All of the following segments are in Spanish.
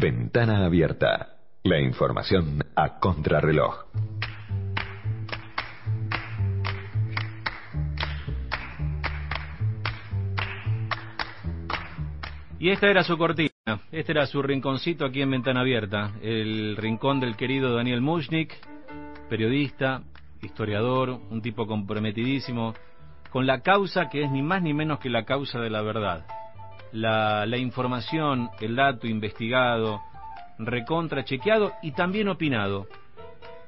Ventana abierta. La información a contrarreloj. Y esta era su cortina, este era su rinconcito aquí en Ventana Abierta, el rincón del querido Daniel Mushnik, periodista, historiador, un tipo comprometidísimo con la causa que es ni más ni menos que la causa de la verdad. La, la información, el dato investigado, recontra chequeado y también opinado,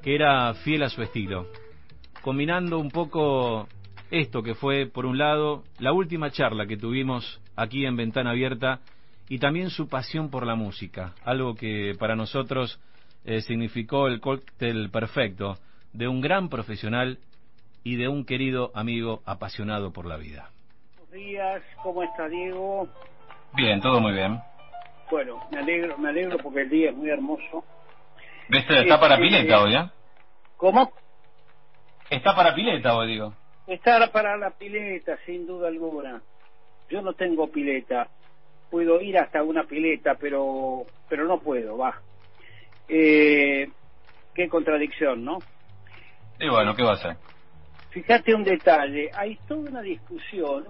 que era fiel a su estilo, combinando un poco esto que fue, por un lado, la última charla que tuvimos aquí en Ventana Abierta y también su pasión por la música, algo que para nosotros eh, significó el cóctel perfecto de un gran profesional y de un querido amigo apasionado por la vida. Buenos días, ¿cómo está Diego? Bien, todo muy bien. Bueno, me alegro, me alegro porque el día es muy hermoso. ¿Está para Este, pileta hoy, eh? ¿Cómo? Está para pileta hoy, digo. Está para la pileta, sin duda alguna. Yo no tengo pileta. Puedo ir hasta una pileta, pero pero no puedo, va. Eh, qué contradicción, ¿no? Y bueno, ¿qué va a hacer? Fíjate un detalle, hay toda una discusión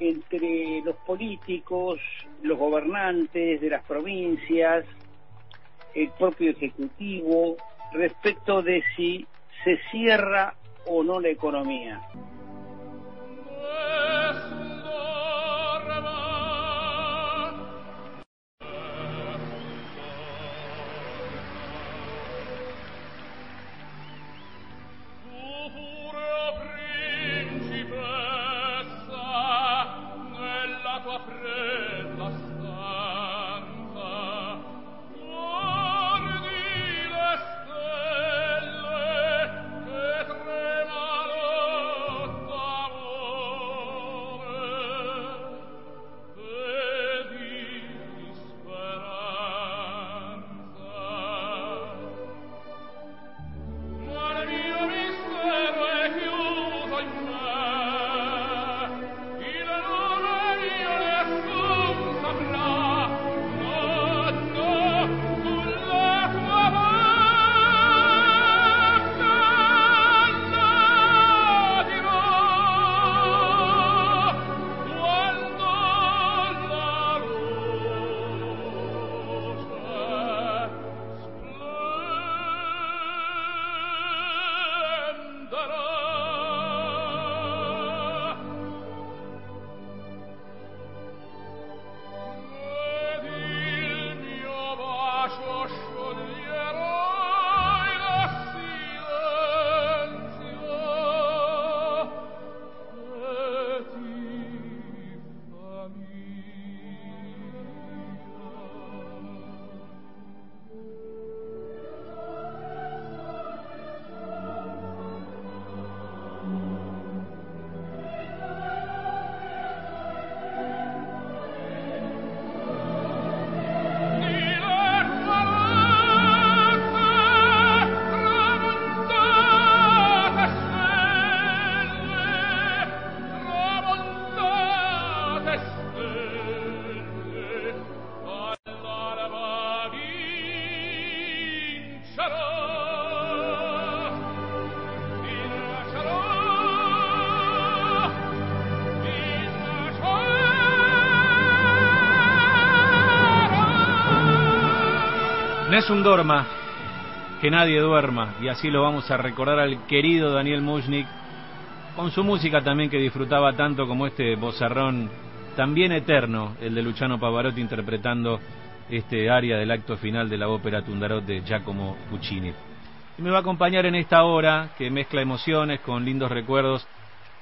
entre los políticos, los gobernantes de las provincias, el propio Ejecutivo, respecto de si se cierra o no la economía. Nessun Dorma, que nadie duerma, y así lo vamos a recordar al querido Daniel Mushnik, con su música también que disfrutaba tanto como este bozarrón también eterno, el de Luciano Pavarotti interpretando este área del acto final de la ópera Tundarot de Giacomo Puccini. Y me va a acompañar en esta hora que mezcla emociones con lindos recuerdos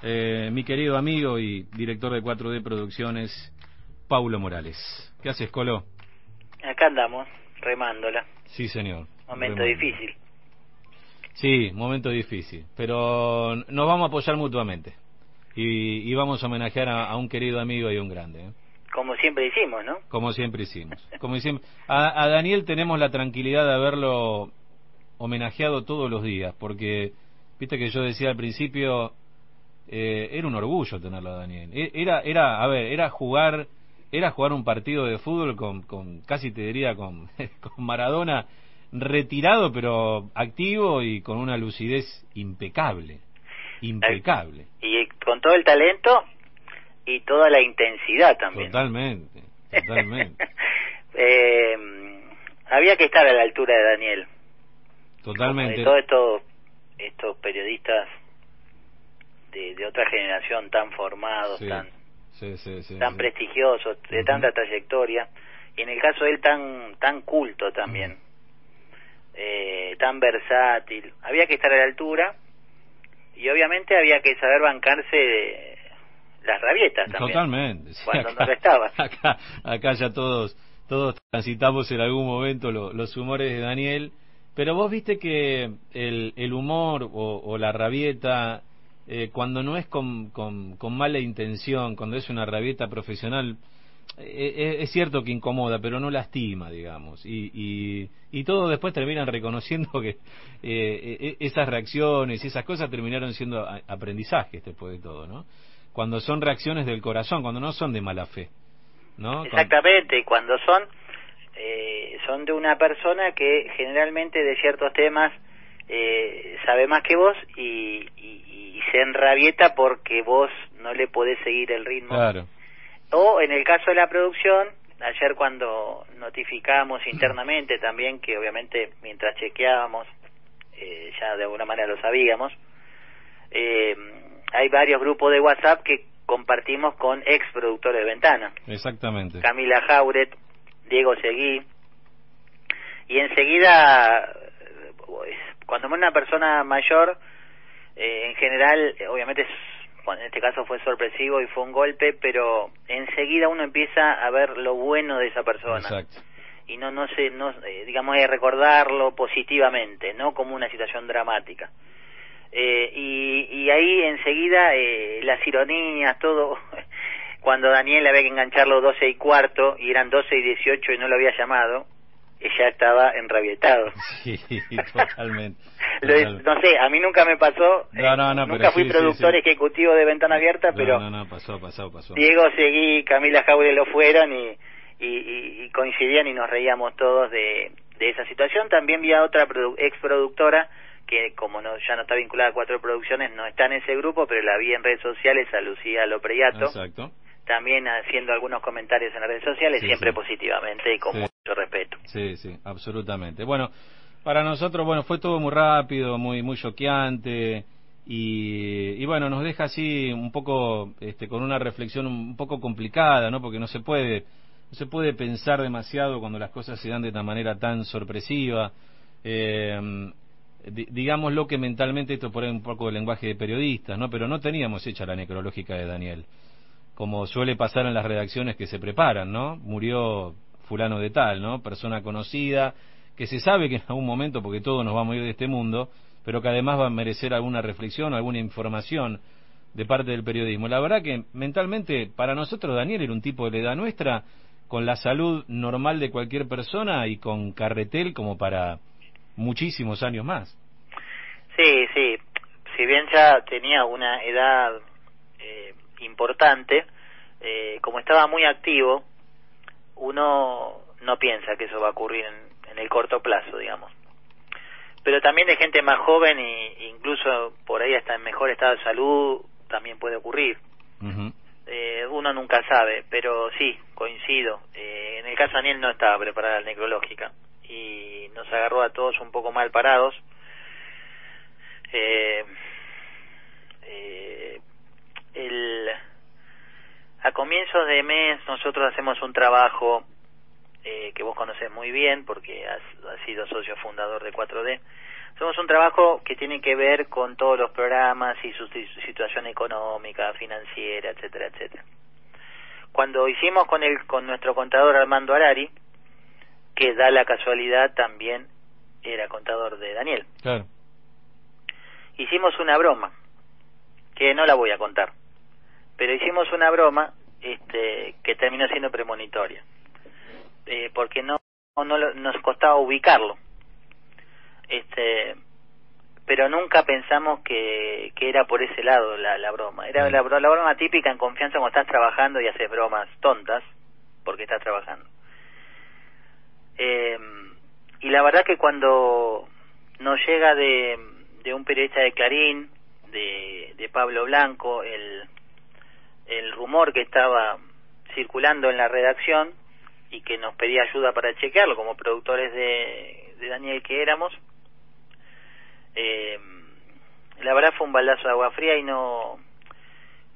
eh, mi querido amigo y director de 4D Producciones, Paulo Morales. ¿Qué haces, Colo? Acá andamos, remándola. Sí, señor. Momento difícil. Sí, momento difícil, pero nos vamos a apoyar mutuamente y, y vamos a homenajear a, a un querido amigo y a un grande, ¿eh? Como siempre hicimos, ¿no? como siempre hicimos. Como siempre, a, a Daniel tenemos la tranquilidad de haberlo homenajeado todos los días, porque viste que yo decía al principio, eh, era un orgullo tenerlo a Daniel. E- Era, era, a ver, era jugar era jugar un partido de fútbol con, con casi te diría con, con Maradona retirado pero activo y con una lucidez impecable, impecable. Y con todo el talento y toda la intensidad también. Totalmente, totalmente. eh, había que estar a la altura de Daniel. Totalmente. de todos estos, estos periodistas de, de otra generación tan formados, Sí, tan, sí, sí, sí, tan sí. prestigiosos, de tanta trayectoria, y en el caso de él tan, tan culto también, eh, tan versátil. Había que estar a la altura y obviamente había que saber bancarse las rabietas también. Totalmente. Cuando no lo estaba. Acá, acá ya todos, todos transitamos en algún momento lo- los humores de Daniel, pero vos viste que el, el humor o, o la rabieta, eh, cuando no es con, con, con mala intención, cuando es una rabieta profesional, eh, eh, es cierto que incomoda, pero no lastima, digamos. Y, y, y todos después terminan reconociendo que eh, eh, esas reacciones y esas cosas terminaron siendo aprendizajes después de todo, ¿no? Cuando son reacciones del corazón, cuando no son de mala fe, ¿no? Exactamente, cuando son son de una persona que generalmente de ciertos temas eh, sabe más que vos y, y- y se enrabieta porque vos no le podés seguir el ritmo. Claro, O en el caso de la producción, ayer cuando notificamos internamente también, que obviamente mientras chequeábamos, eh, ya de alguna manera lo sabíamos, eh, hay varios grupos de WhatsApp que compartimos con ex productores de Ventana. exactamente. Camila Jauret, Diego Seguí, y enseguida, eh, cuando es una persona mayor, eh, en general, obviamente, en este caso fue sorpresivo y fue un golpe, pero enseguida uno empieza a ver lo bueno de esa persona Exacto. y no, no sé, no, eh, digamos, recordarlo positivamente, no como una situación dramática. Eh, y, y ahí enseguida eh, las ironías, todo. Cuando Daniel había que engancharlo 12 y cuarto y eran 12 y 18 y no lo había llamado, ella estaba enrabietado. Sí, totalmente. No sé, a mí nunca me pasó. No, eh, no, no, nunca fui sí, productor sí. ejecutivo de Ventana Abierta, pero no, no, pasó, pasó, pasó. Diego Seguí, Camila Jaure lo fueron y, y, y- y coincidían y nos reíamos todos de, de esa situación. También vi a otra produ- ex productora que como no, ya no está vinculada a cuatro producciones, no está en ese grupo, pero la vi en redes sociales, a Lucía Lopreyato, Exacto. También haciendo algunos comentarios en las redes sociales, Sí, siempre sí. positivamente y con Sí. mucho respeto. Sí, sí, absolutamente. Bueno, para nosotros, bueno, fue todo muy rápido, muy muy choqueante y, y bueno, nos deja así un poco este, con una reflexión un poco complicada, ¿no? Porque no se puede no se puede pensar demasiado cuando las cosas se dan de una manera tan sorpresiva. Eh, que mentalmente esto por ahí un poco de lenguaje de periodistas, ¿no? Pero no teníamos hecha la necrológica de Daniel como suele pasar en las redacciones que se preparan, ¿no? Murió fulano de tal, ¿no? Persona conocida, que se sabe que en algún momento, porque todos nos vamos a ir de este mundo, pero que además va a merecer alguna reflexión, alguna información de parte del periodismo. La verdad que mentalmente, para nosotros Daniel era un tipo de la edad nuestra, con la salud normal de cualquier persona y con carretel como para muchísimos años más. Sí, sí. Si bien ya tenía una edad importante, eh, como estaba muy activo, uno no piensa que eso va a ocurrir en, en el corto plazo, digamos. Pero también de gente más joven e incluso por ahí hasta en mejor estado de salud también puede ocurrir. Eh, uno nunca sabe, pero sí, coincido. Eh, en el caso de Daniel no estaba preparada la necrológica y nos agarró a todos un poco mal parados. Eh, eh, el, a comienzos de mes nosotros hacemos un trabajo eh, que vos conocés muy bien porque has, has sido socio fundador de 4D. Hacemos un trabajo que tiene que ver con todos los programas y su, si- situación económica, financiera, etcétera, etcétera. Cuando hicimos con el con nuestro contador Armando Arari, que da la casualidad también era contador de Daniel, Claro. hicimos una broma que no la voy a contar, pero hicimos una broma este que terminó siendo premonitoria, eh, porque no no lo- nos costaba ubicarlo, este pero nunca pensamos que, que era por ese lado la, broma. Era la, la broma típica en confianza cuando estás trabajando y haces bromas tontas. porque está trabajando. Eh, y la verdad que cuando nos llega de, de un periodista de Clarín, de, de Pablo Blanco, el, el rumor que estaba circulando en la redacción y que nos pedía ayuda para chequearlo como productores de, de Daniel que éramos, eh, la verdad fue un baldazo de agua fría y no,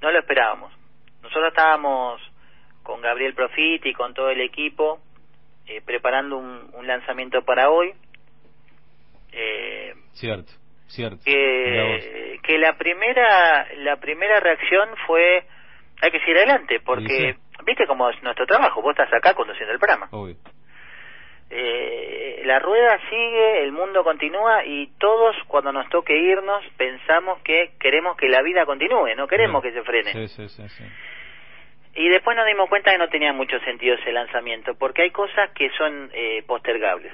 no lo esperábamos. Nosotros estábamos con Gabriel Profit y con todo el equipo eh, preparando un, un, lanzamiento para hoy. Eh, cierto, cierto. Que, que la primera la primera reacción fue hay que seguir adelante porque viste cómo es nuestro trabajo. Vos estás acá conduciendo el programa. Obvio. Eh, la rueda sigue, el mundo continúa y todos cuando nos toque irnos pensamos que queremos que la vida continúe, no queremos que se frene. Sí, sí. Y después nos dimos cuenta que no tenía mucho sentido ese lanzamiento, porque hay cosas que son eh, postergables.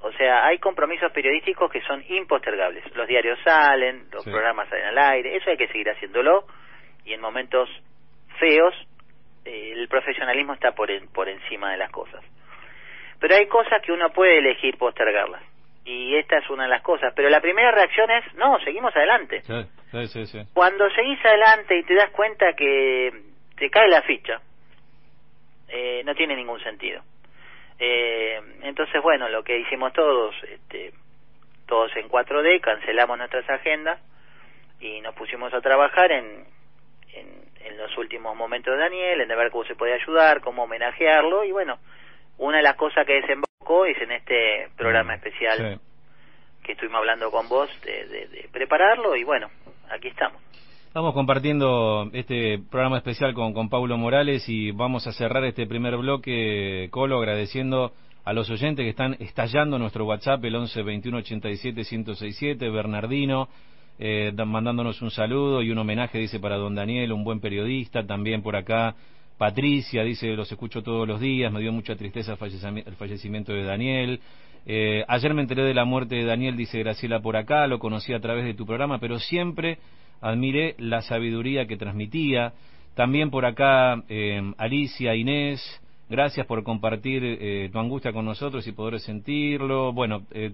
O sea, hay compromisos periodísticos que son impostergables. Los diarios salen, los programas salen al aire, eso hay que seguir haciéndolo. Y en momentos feos, eh, el profesionalismo está por, en- por encima de las cosas. Pero hay cosas que uno puede elegir postergarlas. Y esta es una de las cosas. Pero la primera reacción es, no, seguimos adelante. Sí, sí, sí, sí. Cuando seguís adelante y te das cuenta que te cae la ficha, eh, no tiene ningún sentido. Eh, entonces, bueno, lo que hicimos todos, este, todos en 4D, cancelamos nuestras agendas y nos pusimos a trabajar en, en, en los últimos momentos de Daniel, en ver cómo se puede ayudar, cómo homenajearlo y bueno, una de las cosas que desembocó es en este programa especial Sí. que estuvimos hablando con vos de, de- de prepararlo y bueno, aquí estamos. Estamos compartiendo este programa especial con, con Paulo Morales y vamos a cerrar este primer bloque, Colo, agradeciendo a los oyentes que están estallando nuestro WhatsApp, el 11 21 87 1067, Bernardino, eh, mandándonos un saludo y un homenaje, dice, para don Daniel, un buen periodista, también por acá. Patricia dice, los escucho todos los días, me dio mucha tristeza el fallecimiento de Daniel. Eh, ayer me enteré de la muerte de Daniel, dice Graciela por acá, lo conocí a través de tu programa, pero siempre admiré la sabiduría que transmitía. También por acá eh, Alicia, Inés, gracias por compartir eh, tu angustia con nosotros y poder sentirlo. Bueno, eh,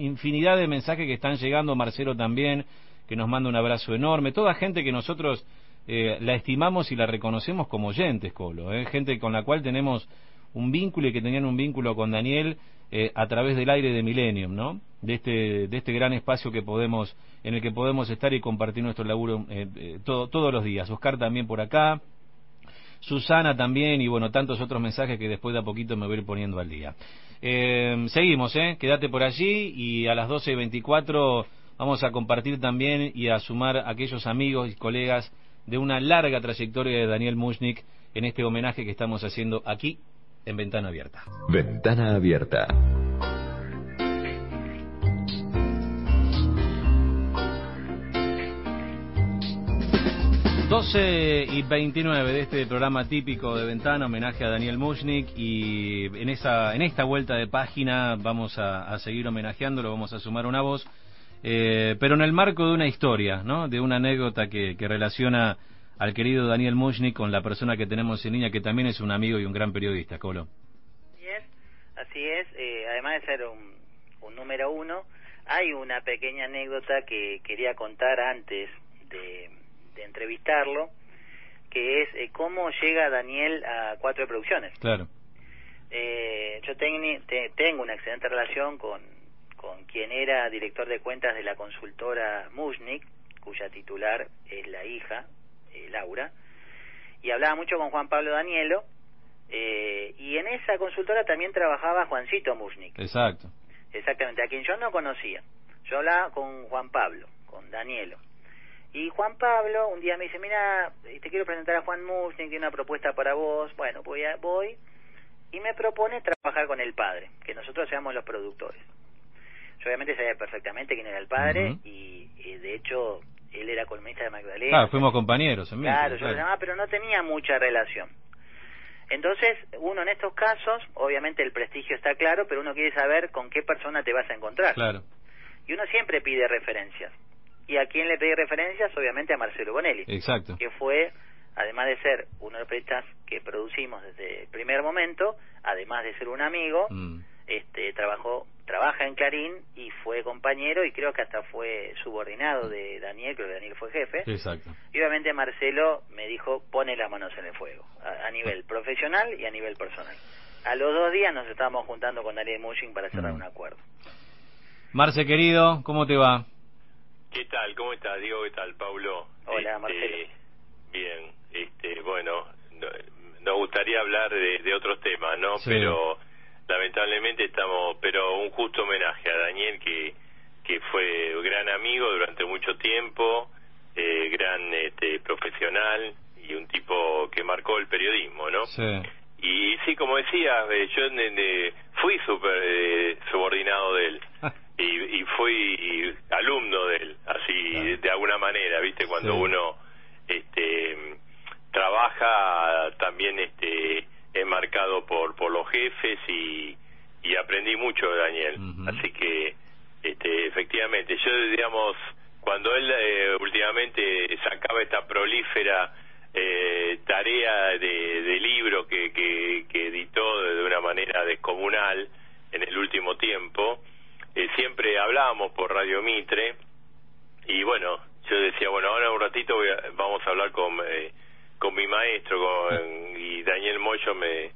infinidad de mensajes que están llegando, Marcelo también, que nos manda un abrazo enorme. Toda gente que nosotros eh, la estimamos y la reconocemos como oyentes, Colo. eh, gente con la cual tenemos un vínculo y que tenían un vínculo con Daniel eh, a través del aire de Millennium, ¿no? De este, de este gran espacio que podemos, en el que podemos estar y compartir nuestro laburo eh, todo- todos los días. Oscar también por acá, Susana también y bueno, tantos otros mensajes que después de a poquito me voy a ir poniendo al día. Eh, seguimos, ¿eh? Quédate por allí y a las 12 y 24 vamos a compartir también y a sumar a aquellos amigos y colegas de una larga trayectoria de Daniel Mushnik en este homenaje que estamos haciendo aquí en Ventana Abierta. Ventana abierta. 12 y 29 de este programa típico de Ventana, homenaje a Daniel Mushnik y en esa en esta vuelta de página vamos a, a seguir homenajeándolo, vamos a sumar una voz, eh, pero en el marco de una historia, ¿no? De una anécdota que, que relaciona al querido Daniel Mushnik con la persona que tenemos en línea, que también es un amigo y un gran periodista, Colo. Es, así es. eh, además de ser un, un número uno, hay una pequeña anécdota que quería contar antes de, de entrevistarlo, que es eh, cómo llega Daniel a Cuatro Producciones. Claro, Eh, yo teni- te- tengo una excelente relación con, con quien era director de cuentas de la consultora Mushnik, cuya titular es la hija, eh, Laura, y hablaba mucho con Juan Pablo Danielo, eh, y en esa consultora también trabajaba Juancito Mushnik, exacto. exactamente, a quien yo no conocía. Yo hablaba con Juan Pablo, con Danielo. Y Juan Pablo un día me dice, mira, eh, te quiero presentar a Juan Mushnik, tiene una propuesta para vos. Bueno, voy, a, voy y me propone trabajar con el padre, que nosotros seamos los productores. Yo obviamente sabía perfectamente quién era el padre y, y de hecho él era columnista de Magdalena. Ah, fuimos compañeros en Claro, yo lo llamaba, pero no tenía mucha relación. Entonces, uno en estos casos, obviamente el prestigio está claro, pero uno quiere saber con qué persona te vas a encontrar. Claro, Y uno siempre pide referencias. ¿Y a quién le pedí referencias? Obviamente a Marcelo Bonelli, exacto. que fue además de ser uno de los periodistas que producimos desde el primer momento, además de ser un amigo, Mm. este trabajó trabaja en Clarín y fue compañero y creo que hasta fue subordinado de Daniel, creo que Daniel fue jefe. Exacto. Y obviamente Marcelo me dijo, pone las manos en el fuego, a, a nivel profesional y a nivel personal. A los dos días nos estábamos juntando con Daniel Mushing para cerrar Mm. un acuerdo. Marce, querido, ¿cómo te va? ¿Qué tal? ¿Cómo estás, Diego? ¿Qué tal, Paulo? Hola, Este, Marcelo. Bien, este, bueno, no- nos gustaría hablar de, de otros temas, ¿no? Sí. Pero lamentablemente estamos, pero un justo homenaje a Daniel que que fue gran amigo durante mucho tiempo, eh, gran este, profesional y un tipo que marcó el periodismo, ¿no? Sí. Y sí, como decía, eh, yo ne- fui super, eh, subordinado de él y, y fui alumno de él, así Claro. de, alguna manera, ¿viste? Cuando Sí. uno este, trabaja también este, es marcado por, por los jefes y, y aprendí mucho de Daniel. Así que, este, efectivamente, yo, digamos, cuando él eh, últimamente sacaba esta prolífera eh, tarea de, de libro que, que, que editó de una manera descomunal en el último tiempo, eh, siempre hablábamos por Radio Mitre y bueno, yo decía, bueno, ahora un ratito voy a- vamos a hablar con, eh, con mi maestro con, y Daniel Moyo me,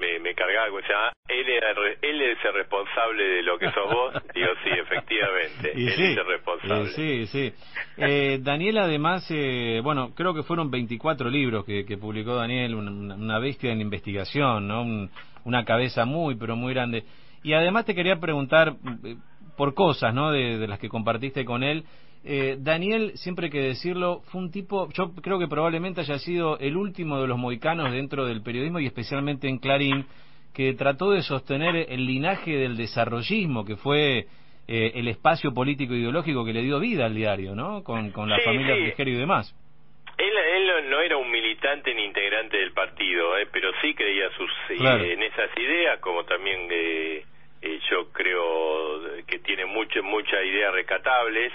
me, me cargaba, o sea, él, era, él es el responsable de lo que sos vos. Digo, sí, efectivamente, Y él sí, es el responsable. sí, sí. Eh, Daniel, además, eh, bueno, creo que fueron 24 libros que, que publicó Daniel, una, una bestia en investigación, ¿no? Un- una cabeza muy, pero muy grande. Y además te quería preguntar eh, por cosas, ¿no? De, de las que compartiste con él. Eh, Daniel, siempre hay que decirlo, fue un tipo, yo creo que probablemente haya sido el último de los moicanos dentro del periodismo y especialmente en Clarín, que trató de sostener el linaje del desarrollismo, que fue eh, el espacio político ideológico que le dio vida al diario, ¿no? Con, con la Sí, familia sí. Frigerio y demás. Él, él no- no era un militante ni integrante del partido, eh, pero sí creía sus, eh, Claro. en esas ideas, como también eh, eh, yo creo que tiene mucho, muchas ideas rescatables.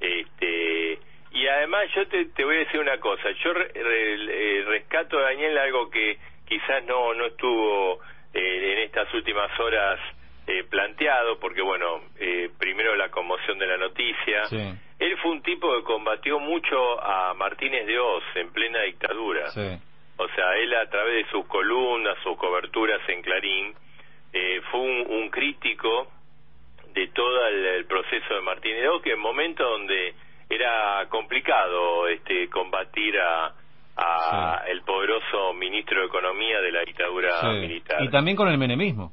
Este, y además yo te, te voy a decir una cosa, yo re- re- eh, rescato a Daniel algo que quizás no, no estuvo eh, en estas últimas horas eh, planteado, porque bueno, eh, primero la conmoción de la noticia, Sí, él fue un tipo que combatió mucho a Martínez de Oz en plena dictadura. sí, O sea, él a través de sus columnas, sus coberturas en Clarín, eh, fue un, un crítico de todo el, el proceso de Oz, que en momentos donde era complicado este combatir a, a Sí. el poderoso ministro de Economía de la dictadura sí. militar. Y también con el menemismo.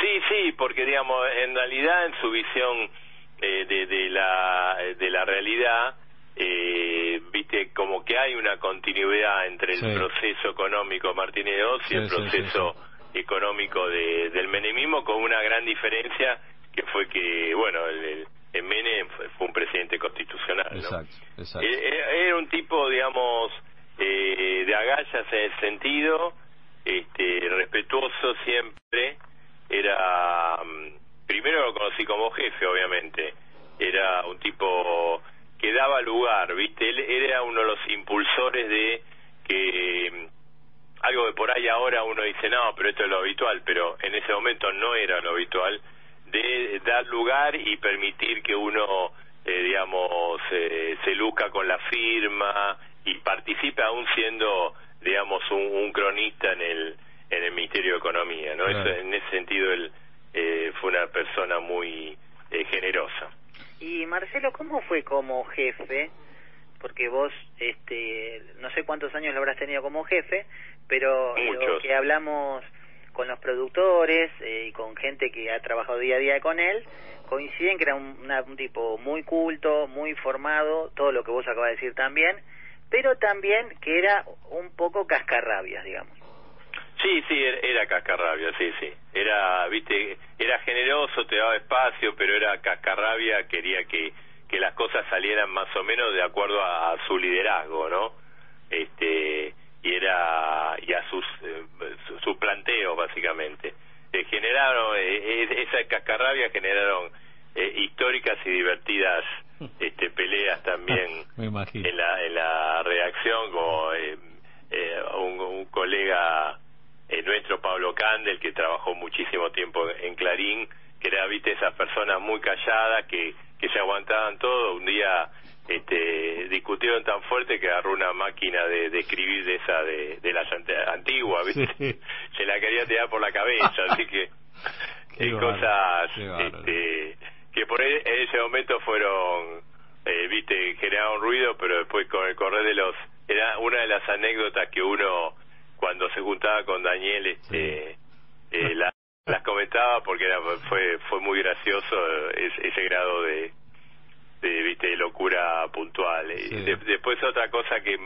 Sí, sí, porque digamos, en realidad en su visión eh, de, de la de la realidad, eh, viste, como que hay una continuidad entre el Sí. proceso económico de Martínez y el proceso económico de, del menemismo, con una gran diferencia que fue que, bueno, el, el, el Menem fue, fue un presidente constitucional, ¿no? Exacto, exacto. Eh, Era era un tipo, digamos, eh, de agallas en el sentido, este, respetuoso siempre. Era, mm, primero lo conocí como jefe, obviamente. Era un tipo que daba lugar, ¿viste? Él era uno de los impulsores de que mm, algo que por ahí ahora uno dice, no, pero esto es lo habitual, pero en ese momento no era lo habitual, de dar lugar y permitir que uno, eh, digamos, eh, se luzca con la firma y participe aún siendo, digamos, un, un cronista en el en el Ministerio de Economía, ¿no? Claro. Eso- en ese sentido él eh, fue una persona muy eh, generosa. Y Marcelo, ¿cómo fue como jefe? Porque vos, este, no sé cuántos años lo habrás tenido como jefe, pero lo Muchos. que hablamos con los productores eh, y con gente que ha trabajado día a día con él, coinciden que era un, tipo muy culto, muy formado, todo lo que vos acabas de decir también, pero también que era un poco cascarrabias, digamos. Sí, sí, era, era cascarrabia, sí, sí. Era, viste, era generoso, te daba espacio, pero era cascarrabia, quería que, que las cosas salieran más o menos de acuerdo a su liderazgo, ¿no? Este, y era, y a sus, eh, su, su planteo, básicamente. Eh, generaron, eh, esa cascarrabia generaron eh, históricas y divertidas este, peleas también Me imagino. en la, en la redacción, como eh, eh, un, un colega eh, nuestro, Pablo Candel, que trabajó muchísimo tiempo en Clarín, que era, viste, esas personas muy calladas que, que se aguantaban todo. Un día este, discutieron tan fuerte que agarró una máquina de, de escribir de esa de, de las antiguas, ¿viste? Sí. Se la quería tirar por la cabeza, así que hay bárbaro, cosas este, que por en ese momento fueron, eh, viste, generaron ruido, pero después con el correr de los... Era una de las anécdotas que uno, cuando se juntaba con Daniel, este, eh, la- las comentaba porque era, fue fue muy gracioso eh, ese, ese grado de, de viste de locura puntual Sí. de- después otra cosa que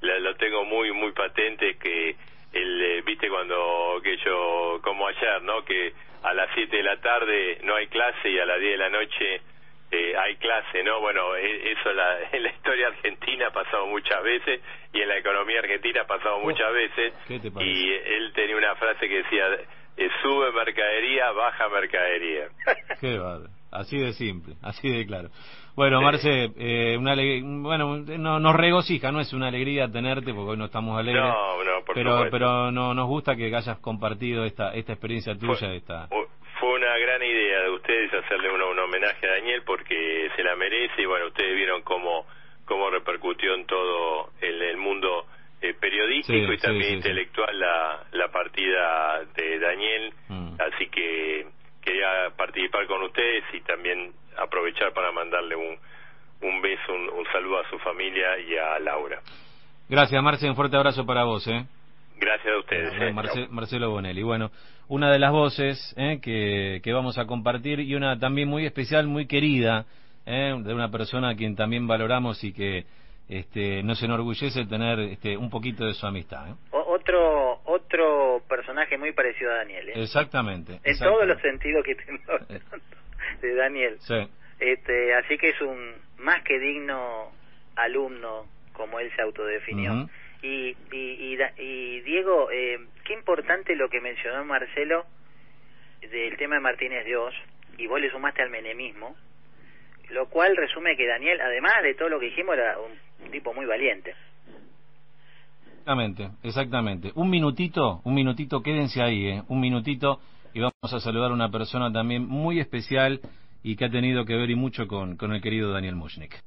la- lo tengo muy muy patente que el eh, viste cuando que yo como ayer no que a las 7 de la tarde no hay clase y a las 10 de la noche eh, hay clase, ¿no? Bueno, e- eso la, en la historia argentina ha pasado muchas veces y en la economía argentina ha pasado Oh, muchas veces. Y él tenía una frase que decía, eh, sube mercadería, baja mercadería. Qué. Así de simple, así de claro. Bueno, Sí. Marce, eh, una bueno, no, nos regocija, no es una alegría tenerte porque hoy no estamos alegres. No, no, por pero supuesto. pero no nos gusta que hayas compartido esta esta experiencia tuya, Fue- esta Fue- una gran idea de ustedes hacerle un, un homenaje a Daniel porque se la merece y bueno, ustedes vieron cómo, cómo repercutió en todo el, el mundo eh, periodístico Sí, y también sí. intelectual La, la partida de Daniel. Mm. Así que quería participar con ustedes y también aprovechar para mandarle un, un beso, un, un saludo a su familia y a Laura. Gracias, Marce, un fuerte abrazo para vos, ¿eh? Gracias a ustedes. Bueno, eh. Marce- Marcelo Bonelli. Bueno, una de las voces ¿eh? que, que vamos a compartir y una también muy especial, muy querida, ¿eh? de una persona a quien también valoramos y que este, nos enorgullece tener este, un poquito de su amistad. ¿eh? O- otro otro personaje muy parecido a Daniel, ¿eh? Exactamente. en exactamente. todos los sentidos que tengo de Daniel. Sí, Este, así que es un más que digno alumno, como él se autodefinió. Ujú. y, y, y, y Diego, eh, qué importante lo que mencionó Marcelo del tema de Martínez Dios, y vos le sumaste al menemismo, lo cual resume que Daniel, además de todo lo que dijimos, era un tipo muy valiente. Exactamente, exactamente. Un minutito, un minutito, quédense ahí, ¿eh? un minutito y vamos a saludar a una persona también muy especial y que ha tenido que ver y mucho con, con el querido Daniel Mushnik.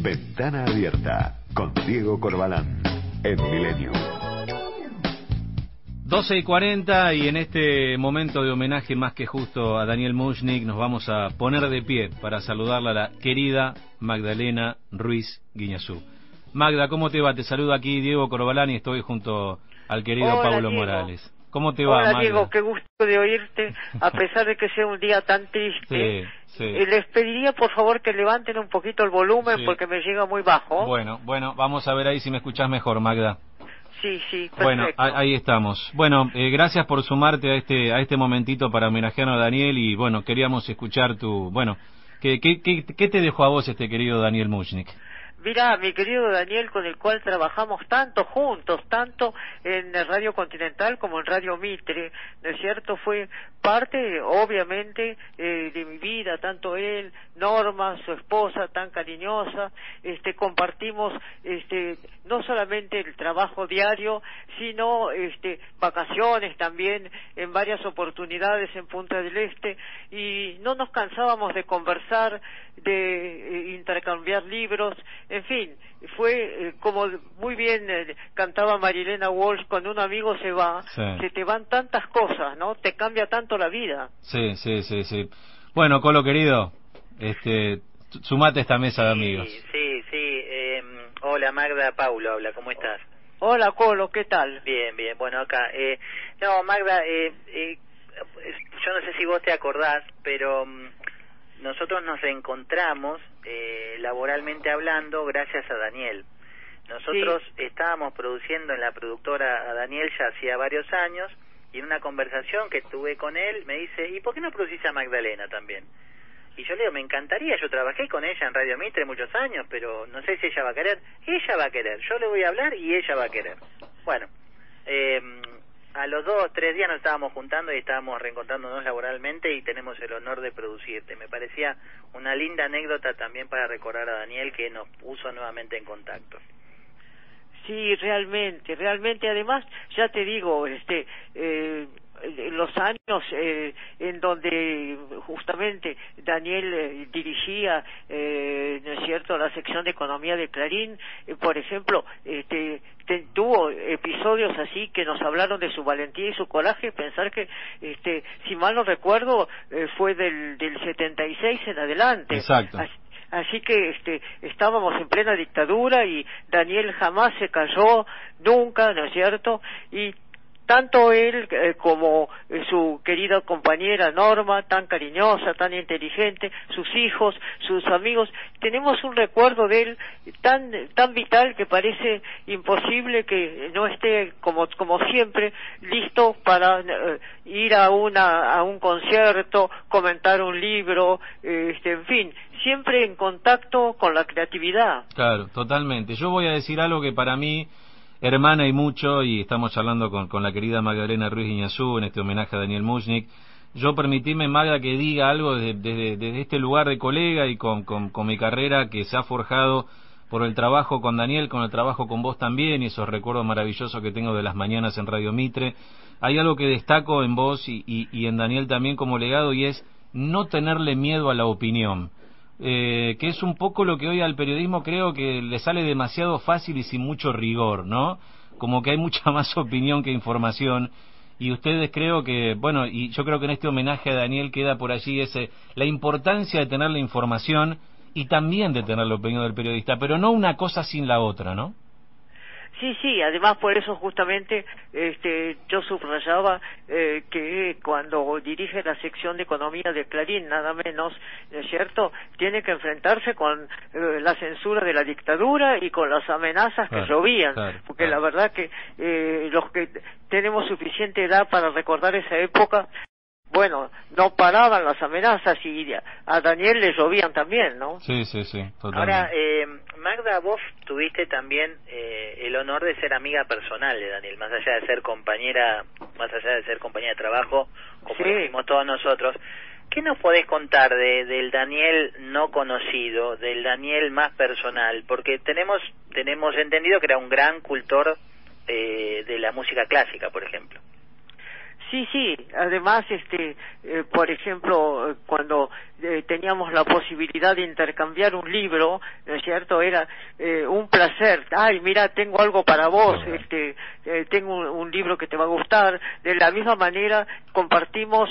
Ventana abierta con Diego Corbalán en Milenio. 12 y 40 y en este momento de homenaje más que justo a Daniel Mushnik nos vamos a poner de pie para saludarla a la querida Magdalena Ruiz Guiñazú. Magda, ¿cómo te va? Te saluda aquí Diego Corbalán y estoy junto al querido Hola, Pablo Diego. Morales. ¿Cómo te va, Hola Magda? Diego, qué gusto de oírte, a pesar de que sea un día tan triste. Sí, sí. Eh, Les pediría por favor que levanten un poquito el volumen Sí. porque me llega muy bajo. Bueno, bueno, vamos a ver ahí si me escuchás mejor, Magda. Sí, sí, perfecto. Bueno, ahí estamos. Bueno, eh, gracias por sumarte a este a este momentito para homenajear a Daniel y bueno, queríamos escuchar tu, bueno, ¿qué, qué, qué, qué te dejó a vos este querido Daniel Mushnik? Mira, mi querido Daniel, con el cual trabajamos tanto juntos, tanto en Radio Continental como en Radio Mitre, ¿no es cierto? Fue parte, obviamente, eh, de mi vida, tanto él, Norma, su esposa tan cariñosa, este, compartimos, este, no solamente el trabajo diario, sino, este, vacaciones también en varias oportunidades en Punta del Este y no nos cansábamos de conversar, de eh, intercambiar libros, en fin, fue eh, como muy bien eh, cantaba Marilena Walsh, cuando un amigo se va, Sí. se te van tantas cosas, ¿no? Te cambia tanto la vida. Sí, sí, sí, sí. Bueno, Colo querido, este, sumate a esta mesa de amigos. Sí, sí, sí. eh, hola Magda, Paulo habla, ¿cómo estás? Hola Colo, ¿qué tal? Bien, bien, bueno, acá. Eh, no, Magda, eh, eh, yo no sé si vos te acordás, pero mm, nosotros nos reencontramos eh, laboralmente hablando gracias a Daniel. Nosotros estábamos produciendo en la productora a Daniel ya hacía varios años y en una conversación que tuve con él me dice, ¿y por qué no producís a Magdalena también? Y yo le digo, me encantaría, yo trabajé con ella en Radio Mitre muchos años, pero no sé si ella va a querer. Ella va a querer, yo le voy a hablar y ella va a querer. Bueno, eh, a los dos, tres días nos estábamos juntando y estábamos reencontrándonos laboralmente y tenemos el honor de producirte. Me parecía una linda anécdota también para recordar a Daniel que nos puso nuevamente en contacto. Sí, realmente, realmente. Además, ya te digo, este, eh, los años eh, en donde justamente Daniel eh, dirigía, eh, ¿no es cierto?, la sección de economía de Clarín, eh, por ejemplo, este, tuvo episodios así que nos hablaron de su valentía y su coraje, pensar que, este, si mal no recuerdo, fue del, del 76 en adelante. Exacto. Así que este, estábamos en plena dictadura y Daniel jamás se cayó, nunca, ¿no es cierto? Y tanto él eh, como eh, su querida compañera Norma, tan cariñosa, tan inteligente, sus hijos, sus amigos, tenemos un recuerdo de él tan tan vital que parece imposible que no esté como como siempre listo para eh, ir a una a un concierto, comentar un libro, este, en fin, siempre en contacto con la creatividad. Claro, totalmente. Yo voy a decir algo que para mí hermana y mucho, y estamos charlando con, la querida Magdalena Ruiz Iñazú en este homenaje a Daniel Mushnik. Yo permitíme, Magda, que diga algo desde, este lugar de colega y con, mi carrera que se ha forjado por el trabajo con Daniel, con el trabajo con vos también y esos recuerdos maravillosos que tengo de las mañanas en Radio Mitre. Hay algo que destaco en vos y en Daniel también como legado y es no tenerle miedo a la opinión eh, que es un poco lo que hoy al periodismo creo que le sale demasiado fácil y sin mucho rigor, ¿no? Como que hay mucha más opinión que información. Y ustedes creo que, bueno, y yo creo que en este homenaje a Daniel queda por allí ese, la importancia de tener la información y también de tener la opinión del periodista, pero no una cosa sin la otra, ¿no? Sí, sí, además por eso justamente este, yo subrayaba eh, que cuando dirige la sección de economía de Clarín, nada menos, ¿no es cierto?, tiene que enfrentarse con eh, la censura de la dictadura y con las amenazas que llovían, porque la verdad que eh, los que tenemos suficiente edad para recordar esa época, bueno, no paraban las amenazas y a Daniel le llovían también, ¿no? Sí, sí, sí, totalmente. Ahora, eh, Magda, vos tuviste también eh, el honor de ser amiga personal de Daniel, más allá de ser compañera, más allá de ser compañera de trabajo, como decimos todos nosotros. ¿Qué nos podés contar de, del Daniel no conocido, del Daniel más personal? Porque tenemos tenemos entendido que era un gran cultor eh, de la música clásica, por ejemplo. Sí, sí. Además, este, eh, por ejemplo, cuando eh, teníamos la posibilidad de intercambiar un libro, ¿no es cierto? Era eh, un placer. Ay, mira, tengo algo para vos. Este, tengo un, un, libro que te va a gustar. De la misma manera, compartimos